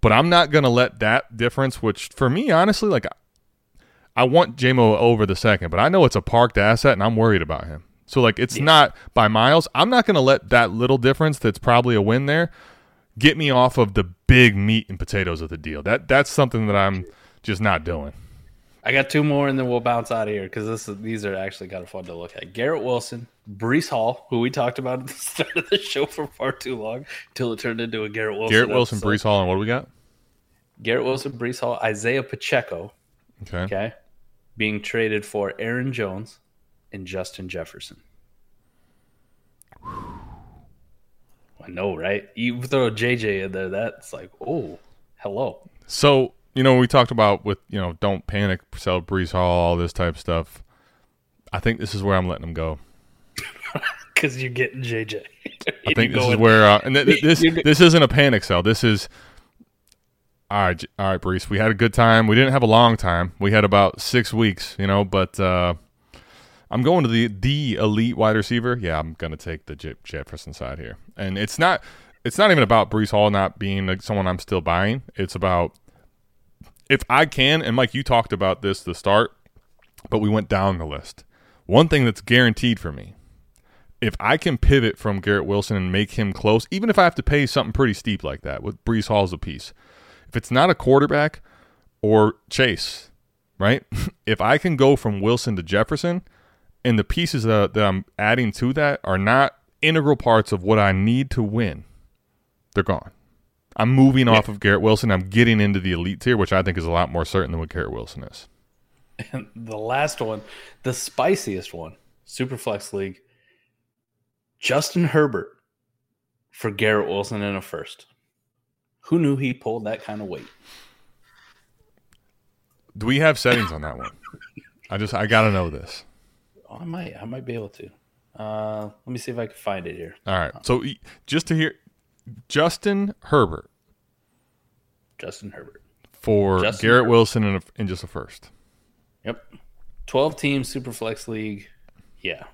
but I'm not gonna let that difference, which for me honestly, like I want JMO over the second, but I know it's a parked asset and I'm worried about him. So like it's yeah. not by miles. I'm not gonna let that little difference that's probably a win there get me off of the big meat and potatoes of the deal. That that's something that I'm just not doing. I got two more, and then we'll bounce out of here because this these are actually kind of fun to look at. Garrett Wilson, Breece Hall, who we talked about at the [LAUGHS] start of the show for far too long until it turned into a Garrett Wilson. Garrett Wilson, episode. Breece Hall, and what do we got? Garrett Wilson, Breece Hall, Isaiah Pacheco. Okay. Okay. Being traded for Aaron Jones and Justin Jefferson. I know, right? You throw JJ in there, that's like, oh, hello. So you know, we talked about with you know, don't panic, sell Breece Hall, all this type of stuff. I think this is where I'm letting them go [LAUGHS] because you're getting JJ. [LAUGHS] I [LAUGHS] think this is where, uh, and th- th- this this isn't a panic sell. This is all right, all right, Breece. We had a good time. We didn't have a long time. We had about six weeks, you know. But uh, I'm going to the the elite wide receiver. Yeah, I'm gonna take the J- Jefferson side here, and it's not it's not even about Breece Hall not being like someone I'm still buying. It's about if I can, and Mike, you talked about this the start, but we went down the list. One thing that's guaranteed for me, if I can pivot from Garrett Wilson and make him close, even if I have to pay something pretty steep like that with Breece Hall's a piece, if it's not a quarterback or Chase, right? [LAUGHS] if I can go from Wilson to Jefferson, and the pieces that, that I'm adding to that are not integral parts of what I need to win, they're gone. I'm moving yeah. off of Garrett Wilson. I'm getting into the elite tier, which I think is a lot more certain than what Garrett Wilson is. And the last one, the spiciest one, Superflex League, Justin Herbert for Garrett Wilson in a first. Who knew he pulled that kind of weight? Do we have settings on that one? I just I gotta know this. Oh, I might I might be able to. Uh, let me see if I can find it here. All right. So just to hear, Justin Herbert. Justin Herbert. For Justin Garrett Herbert. Wilson in, a, in just a first. Yep. 12 team super flex League. Yeah.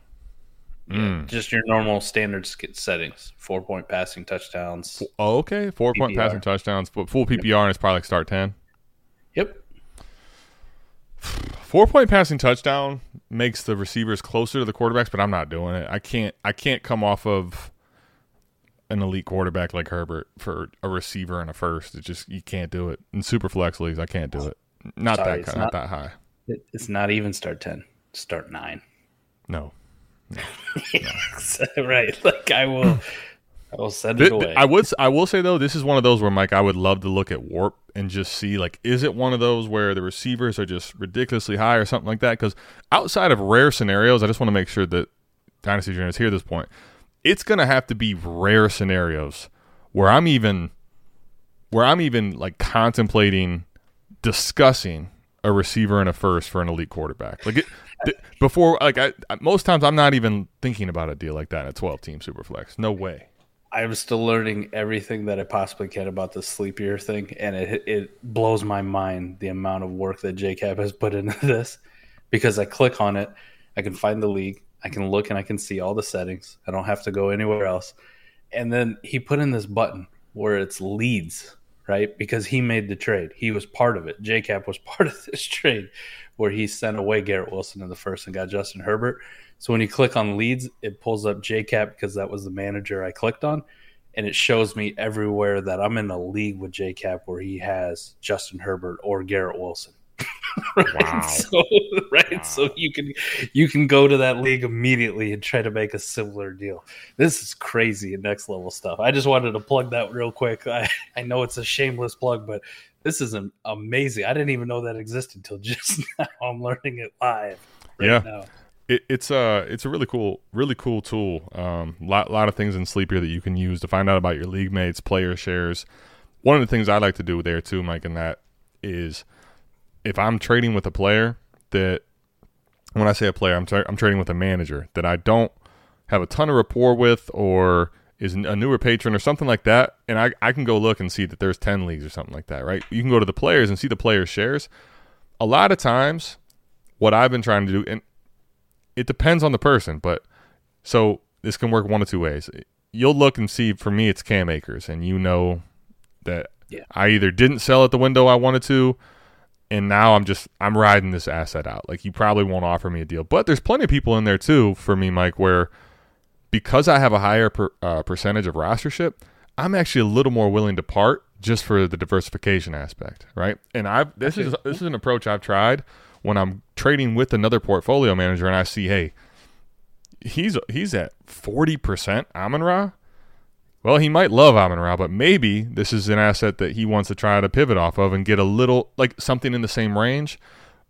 yeah. Mm. Just your normal standard settings. Four point passing touchdowns. Oh, okay. Four PPR. point passing touchdowns. But full PPR yep. and it's probably like start 10. Four point passing touchdown makes the receivers closer to the quarterbacks, but I'm not doing it. I can't I can't come off of an elite quarterback like Herbert for a receiver and a first. It just you can't do it in super flex leagues. I can't do it. Not Sorry, that not, not, that high. It's not even start ten. Start nine. No. [LAUGHS] no. no. [LAUGHS] right. Like I will. I will send it away. I would. I will say though, this is one of those where Mike, I would love to look at WARP and just see like, is it one of those where the receivers are just ridiculously high or something like that? Because outside of rare scenarios, I just want to make sure that Dynasty Journalists hear this point it's going to have to be rare scenarios where I'm even where I'm even like contemplating discussing a receiver and a first for an elite quarterback. Like it, th- before, like I, most times I'm not even thinking about a deal like that in a 12 team super flex. No way. I'm still learning everything that I possibly can about the sleepier thing, and it it blows my mind the amount of work that JCap has put into [LAUGHS] this. Because I click on it, I can find the league, I can look and I can see all the settings. I don't have to go anywhere else. And then he put in this button where it's leads, right? Because he made the trade. He was part of it. JCap was [LAUGHS] part of this trade where he sent away Garrett Wilson in the first and got Justin Herbert. So when you click on leads, it pulls up JCap because that was the manager I clicked on. And it shows me everywhere that I'm in a league with JCap where he has Justin Herbert or Garrett Wilson. [LAUGHS] right? Wow. So, right. Wow. So you can you can go to that league immediately and try to make a similar deal. This is crazy and next level stuff. I just wanted to plug that real quick. I, I know it's a shameless plug, but this is an amazing. I didn't even know that existed until just [LAUGHS] now. I'm learning it live. Right yeah. Now. It, it's a it's a really cool really cool tool. Um, lot lot of things in Sleepier that you can use to find out about your league mates, player shares. One of the things I like to do there too, Mike, and that is if I'm trading with a player that when I say a player, I'm tra- I'm trading with a manager that I don't have a ton of rapport with or is a newer patron or something like that, and I, I can go look and see that there's 10 leagues or something like that, right? You can go to the players and see the players' shares. A lot of times, what I've been trying to do, and it depends on the person, but so this can work one of two ways. You'll look and see, for me, it's Cam Akers, and you know that yeah. I either didn't sell at the window I wanted to, and now I'm just I'm riding this asset out. Like you probably won't offer me a deal, but there's plenty of people in there too for me, Mike, where because I have a higher per, uh, percentage of rostership, I'm actually a little more willing to part just for the diversification aspect, right? And I've this is this is an approach I've tried when I'm trading with another portfolio manager and I see, hey, he's he's at 40% Amon Ra. Well, he might love Amon Ra, but maybe this is an asset that he wants to try to pivot off of and get a little like something in the same range,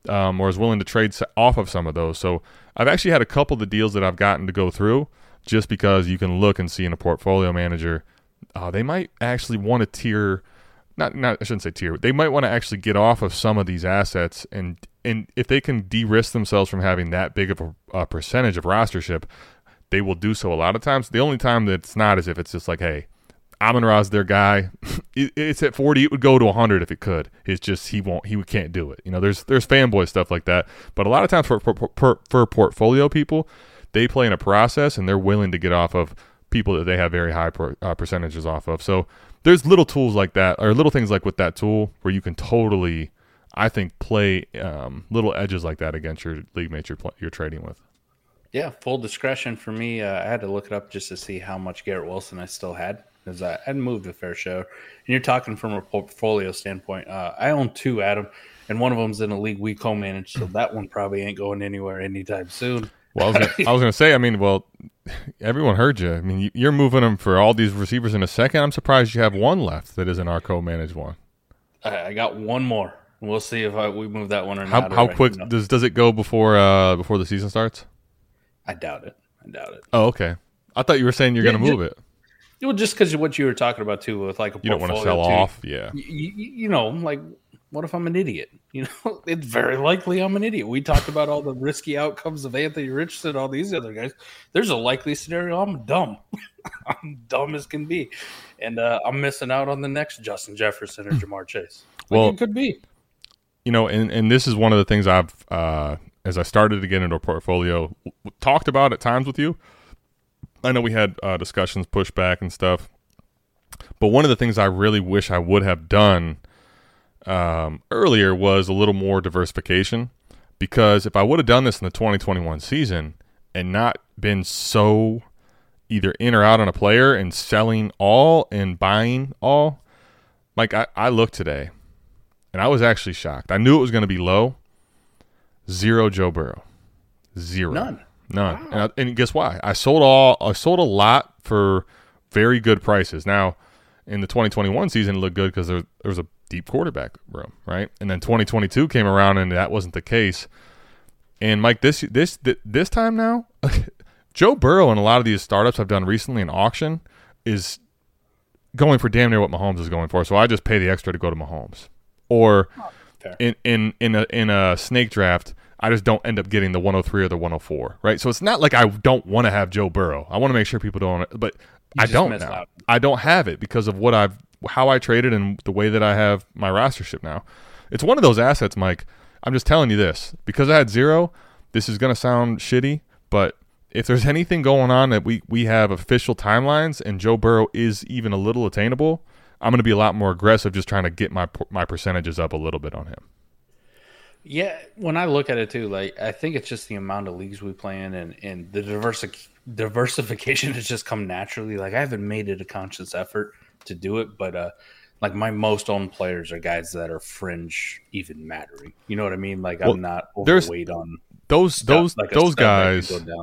um, or is willing to trade off of some of those. So I've actually had a couple of the deals that I've gotten to go through just because you can look and see in a portfolio manager, uh, they might actually want to tier. Not, not I shouldn't say tier. They might want to actually get off of some of these assets, and and if they can de-risk themselves from having that big of a, a percentage of rostership, they will do so a lot of times. The only time that it's not is if it's just like, hey, Amon Ra's their guy. [LAUGHS] it's at 40. It would go to 100 if it could. It's just he won't. He can't do it. You know, there's there's fanboy stuff like that. But a lot of times for for, for, for portfolio people, they play in a process and they're willing to get off of people that they have very high per, uh, percentages off of. So there's little tools like that, or little things like with that tool where you can totally, I think, play um, little edges like that against your league mates you're, you're trading with. Yeah, full discretion for me. Uh, I had to look it up just to see how much Garrett Wilson I still had because I had moved a fair share. And you're talking from a portfolio standpoint. Uh, I own two, Adam, and one of them's in a league we co-manage, so that one probably ain't going anywhere anytime soon. Well, I was, was gonna say, I mean, well, everyone heard you. I mean, you're moving them for all these receivers in a second. I'm surprised you have one left that isn't our co-managed one. I got one more. We'll see if I, we move that one or how, not. How quick does does it go before uh, before the season starts? I doubt it. I doubt it. Oh, okay. I thought you were saying you're yeah, going to move it. Well, just because of what you were talking about too, with like a you don't want to sell too. off, yeah. You, you, know, like what if I'm an idiot? [LAUGHS] You know, it's very likely I'm an idiot. We talked about all the risky outcomes of Anthony Richardson, all these other guys. There's a likely scenario I'm dumb. [LAUGHS] I'm dumb as can be, and uh, I'm missing out on the next Justin Jefferson or Ja'Marr Chase. Like well, it could be. You know, and and this is one of the things I've uh, as I started to get into a portfolio, talked about at times with you. I know we had uh, discussions, pushback, and stuff. But one of the things I really wish I would have done um, earlier was a little more diversification. Because if I would have done this in the 2021 season and not been so either in or out on a player and selling all and buying all, like I, I looked today and I was actually shocked. I knew it was going to be low Zero Joe Burrow. Zero. None. None. Wow. And, I, and guess why? I sold all. I sold a lot for very good prices. Now, in the 2021 season, it looked good because there, there was a deep quarterback room, right? And then 2022 came around, and that wasn't the case. And Mike, this this this time now, [LAUGHS] Joe Burrow and a lot of these startups I've done recently in auction is going for damn near what Mahomes is going for. So I just pay the extra to go to Mahomes. Or in in in a in a snake draft, I just don't end up getting the 103 or the 104, right? So it's not like I don't want to have Joe Burrow. I want to make sure people don't, but you I don't now. Out. I don't have it because of what I've how I traded and the way that I have my rostership now. It's one of those assets, Mike. I'm just telling you this because I had zero. This is going to sound shitty, but if there's anything going on that we we have official timelines and Joe Burrow is even a little attainable, I'm going to be a lot more aggressive, just trying to get my my percentages up a little bit on him. Yeah, when I look at it too, like I think it's just the amount of leagues we play in, and and the diversi- diversification [LAUGHS] has just come naturally. Like I haven't made it a conscious effort to do it, but uh, like my most owned players are guys that are fringe even mattering. You know what I mean? Like Well, I'm not overweight on those those like those stud that could guys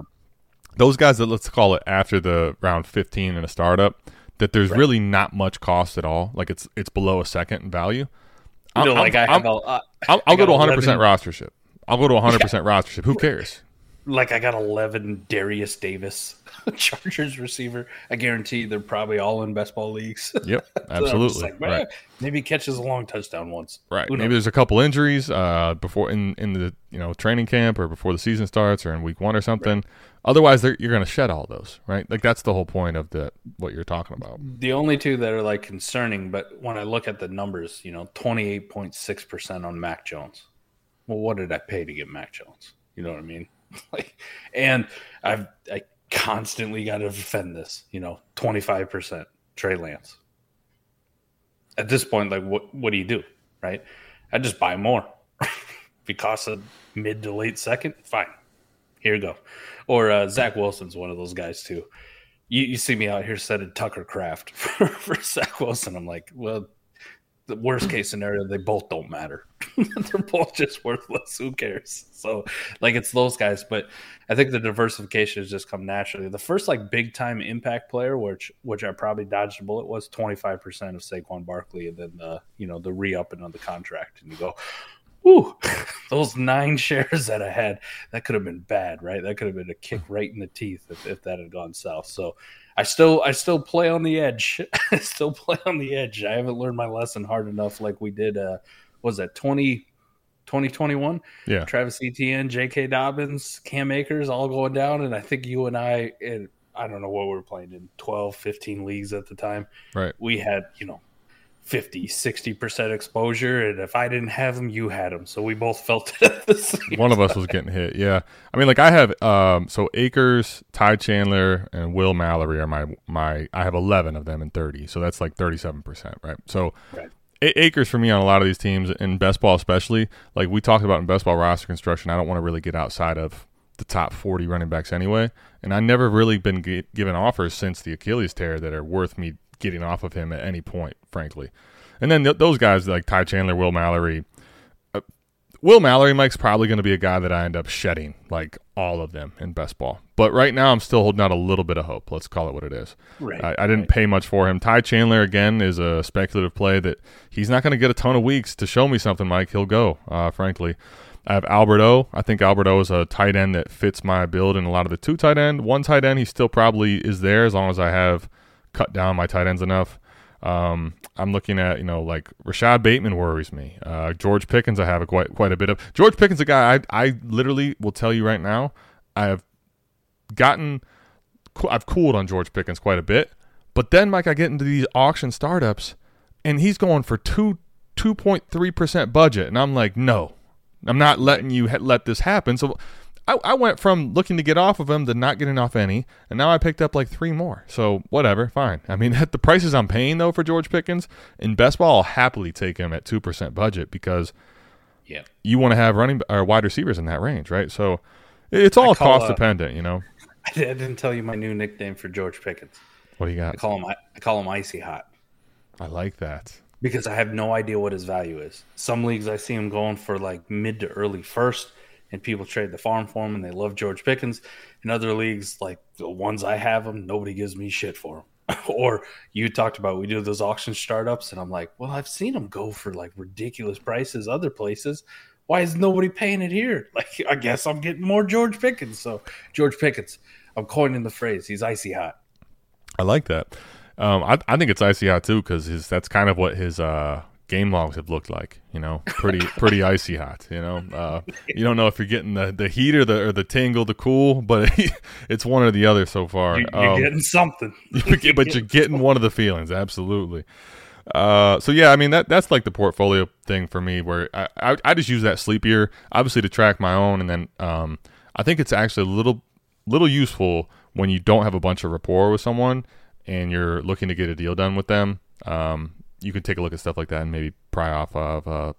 those guys that let's call it after the round 15 in a startup that there's Right. really not much cost at all. Like it's it's below a second in value. You know, I'm- like I I'm- have a, uh, I'll, I I'll go to 100 percent 11 rostership. I'll go to 100 percent [LAUGHS] rostership. Who cares like I got eleven Derius Davis [LAUGHS] Chargers receiver. I guarantee they're probably all in best ball leagues. [LAUGHS] yep So absolutely like, right "Eh, Maybe catches a long touchdown once. right maybe there's a couple injuries uh before in in the you know training camp or before the season starts or in week one or something otherwise you're going to shed all those right like that's the whole point of the what you're talking about The only two that are like concerning, but when I look at the numbers, you know, twenty eight point six percent on Mac Jones. Well, what did I pay to get Mac Jones? You know what I mean? [LAUGHS] like, and I've I constantly got to defend this. You know, twenty five percent Trey Lance. At this point, like, what what do you do? Right? I just buy more. [LAUGHS] because of mid to late second, fine. Here you go. Or uh, Zach Wilson's one of those guys too you, you see me out here setting Tucker Kraft [LAUGHS] for, for Zach Wilson. I'm like, well, the worst case scenario, they both don't matter. [LAUGHS] They're both just worthless. Who cares? So, like, it's those guys. But I think the diversification has just come naturally. The first like big time impact player, which which I probably dodged a bullet, was 25 percent of Saquon Barkley, and then the you know the re upping of the contract, and you go. Ooh, [LAUGHS] those nine shares that I had, that could have been bad, right? That could have been a kick right in the teeth if, if that had gone south. So I still I still play on the edge. [LAUGHS] I still play on the edge. I haven't learned my lesson hard enough like we did uh was that 20 2021? yeah Travis Etienne, J.K. Dobbins, Cam Akers all going down and I think you and I and I don't know what we were playing in 12, 15 leagues at the time. right We had, you know, 50, 60% exposure and if I didn't have them, you had them. So we both felt it at the same one of us was getting hit. Yeah, I mean, like I have um, so Akers, Ty Chandler, and Will Mallory are my my. I have eleven of them in thirty, so that's like thirty seven percent, right? So. Right. A- Akers for me on a lot of these teams in best ball, especially like we talked about in best ball roster construction. I don't want to really get outside of the top 40 running backs anyway. And I never really been gi- given offers since the Achilles tear that are worth me getting off of him at any point, frankly. And then th- those guys like Ty Chandler, Will Mallory, Will Mallory, Mike's probably going to be a guy that I end up shedding, like all of them in best ball. But right now, I'm still holding out a little bit of hope. Let's call it what it is. Right, I, I didn't pay much for him. Ty Chandler, again, is a speculative play that he's not going to get a ton of weeks to show me something, Mike. He'll go, uh, frankly. I have Albert O. I think Albert O is a tight end that fits my build in a lot of the two tight end. One tight end, he still probably is there as long as I have cut down my tight ends enough. Um, I'm looking at you know like Rashod Bateman worries me. Uh, George Pickens I have a quite quite a bit of. George Pickens a guy I I literally will tell you right now I have gotten I've cooled on George Pickens quite a bit, but then Mike I get into these auction startups and he's going for two two point three percent budget and I'm like no, I'm not letting you ha- let this happen. So. I, I went from looking to get off of him to not getting off any, and now I picked up like three more. So whatever, fine. I mean, [LAUGHS] at the prices I'm paying though for George Pickens in best ball, I'll happily take him at two percent budget because Yeah. you want to have running or wide receivers in that range, right? So it's all cost uh, dependent, you know. [LAUGHS] I didn't tell you my new nickname for George Pickens. What do you I got? call him I call him icy hot I like that. because I have no idea what his value is. Some leagues I see him going for like mid to early first, and people trade the farm for him and they love George Pickens. In other leagues, like the ones I have him, nobody gives me shit for him. [LAUGHS] or you talked about we do those auction startups, and I'm like, well, I've seen them go for like ridiculous prices other places. Why is nobody paying it here? [LAUGHS] Like, I guess I'm getting more George Pickens. So George Pickens, I'm coining the phrase. He's icy hot. I like that. Um, I, I think it's icy hot too because his that's kind of what his uh, game logs have looked like. You know, pretty [LAUGHS] pretty icy hot. You know, uh, you don't know if you're getting the, the heat or the or the tingle, the cool, but [LAUGHS] it's one or the other so far. You, you're Um, getting something. [LAUGHS] you get- but you're getting one of the feelings, absolutely. Uh, so yeah, I mean that that's like the portfolio thing for me, where I, I, I just use that Sleeper, obviously to track my own, and then um, I think it's actually a little little useful when you don't have a bunch of rapport with someone and you're looking to get a deal done with them. Um, you can take a look at stuff like that and maybe pry off of uh,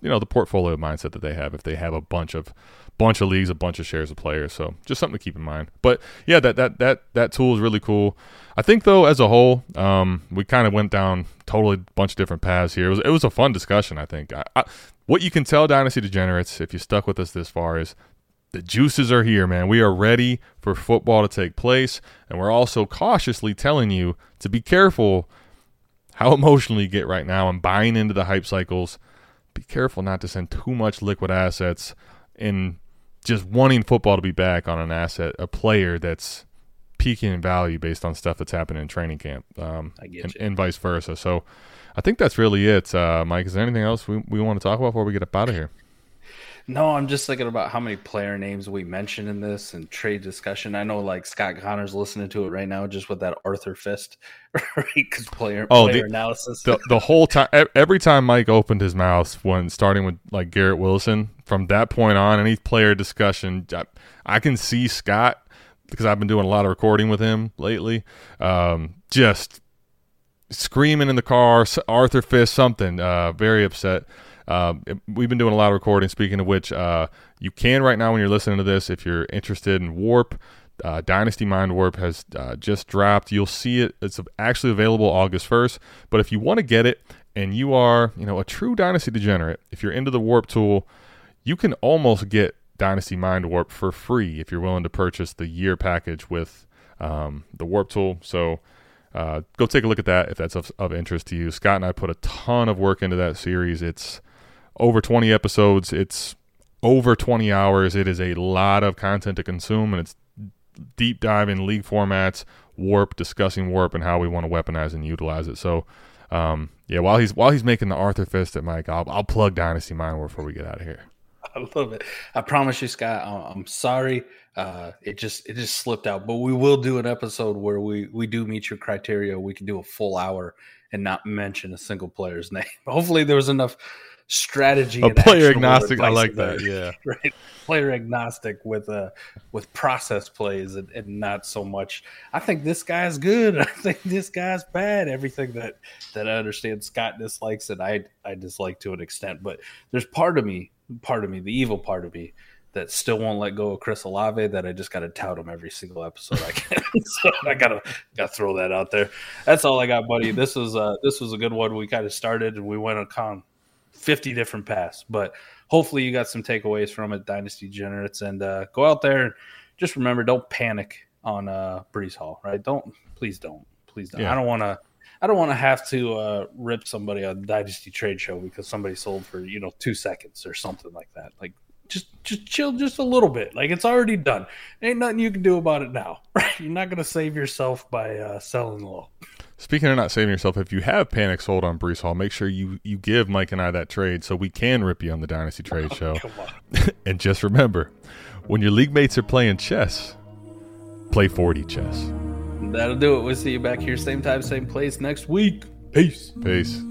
you know the portfolio mindset that they have if they have a bunch of bunch of leagues, a bunch of shares of players. So just something to keep in mind. But yeah, that that that that tool is really cool. I think though, as a whole, um, we kind of went down totally bunch of different paths here. It was it was a fun discussion. I think. I, I, what you can tell Dynasty Degenerates, if you stuck with us this far, is the juices are here, man. We are ready for football to take place, and we're also cautiously telling you to be careful how emotional you get right now and buying into the hype cycles. Be careful not to send too much liquid assets in just wanting football to be back on an asset, a player that's peaking in value based on stuff that's happening in training camp, um, and, and, vice versa. So I think that's really it. Uh, Mike, is there anything else we, we want to talk about before we get up out of here? No, I'm just thinking about how many player names we mentioned in this and trade discussion. I know like Scott Connor's listening to it right now just with that Arthur Fist, [LAUGHS] right? Because player, oh, player the, analysis. The, the whole time, every time Mike opened his mouth when starting with like Garrett Wilson, from that point on, any player discussion, I, I can see Scott because I've been doing a lot of recording with him lately. Um, just screaming in the car, Arthur Fist, something. Uh, very upset. Uh, we've been doing a lot of recording. Speaking of which, uh, you can right now when you're listening to this, if you're interested in Warp, uh, Dynasty Mind Warp has uh, just dropped. You'll see it. It's actually available August 1st. But if you want to get it and you are, you know, a true Dynasty degenerate, if you're into the Warp tool, you can almost get Dynasty Mind Warp for free if you're willing to purchase the year package with um, the Warp tool. So uh, go take a look at that if that's of, of, interest to you. Scott and I put a ton of work into that series. It's over 20 episodes. It's over 20 hours. It is a lot of content to consume, and it's deep dive in league formats, warp, discussing warp, and how we want to weaponize and utilize it. So, um, yeah, while he's while he's making the Arthur fist at Mike, I'll, I'll plug Dynasty Warp before we get out of here. I love it. I promise you, Scott. I'm sorry. Uh, it just it just slipped out, but we will do an episode where we we do meet your criteria. We can do a full hour and not mention a single player's [LAUGHS] name. Hopefully, there was enough strategy. A player agnostic. I like that. Yeah. [LAUGHS] Right. Player agnostic with uh with process plays and, and, not so much. I think this guy's good. [LAUGHS] I think this guy's bad. Everything that that I understand Scott dislikes and I I dislike to an extent. But there's part of me, part of me, the evil part of me that still won't let go of Chris Olave that I just got to tout him every single episode I can. [LAUGHS] so I gotta gotta throw that out there. That's all I got, buddy. This was uh this was a good one. We kind of started and we went on con 50 different paths. But hopefully you got some takeaways from it, Dynasty Generates, and uh, go out there and just remember, don't panic on uh, Breece Hall, right? Don't, please don't, please don't. Yeah. I don't want to. I don't want to have to uh, rip somebody on Dynasty Trade Show because somebody sold for you know two seconds or something like that. Like just just chill just a little bit. Like it's already done. Ain't nothing you can do about it now. [LAUGHS] Right? You're not gonna save yourself by uh, selling low. Speaking of not saving yourself, if you have panic sold on Breece Hall, make sure you, you give Mike and I that trade so we can rip you on the Dynasty Trade [LAUGHS] oh, Show. [LAUGHS] and just remember, when your league mates are playing chess, play 4D chess. That'll do it. We'll see you back here, same time, same place next week. Peace. Peace.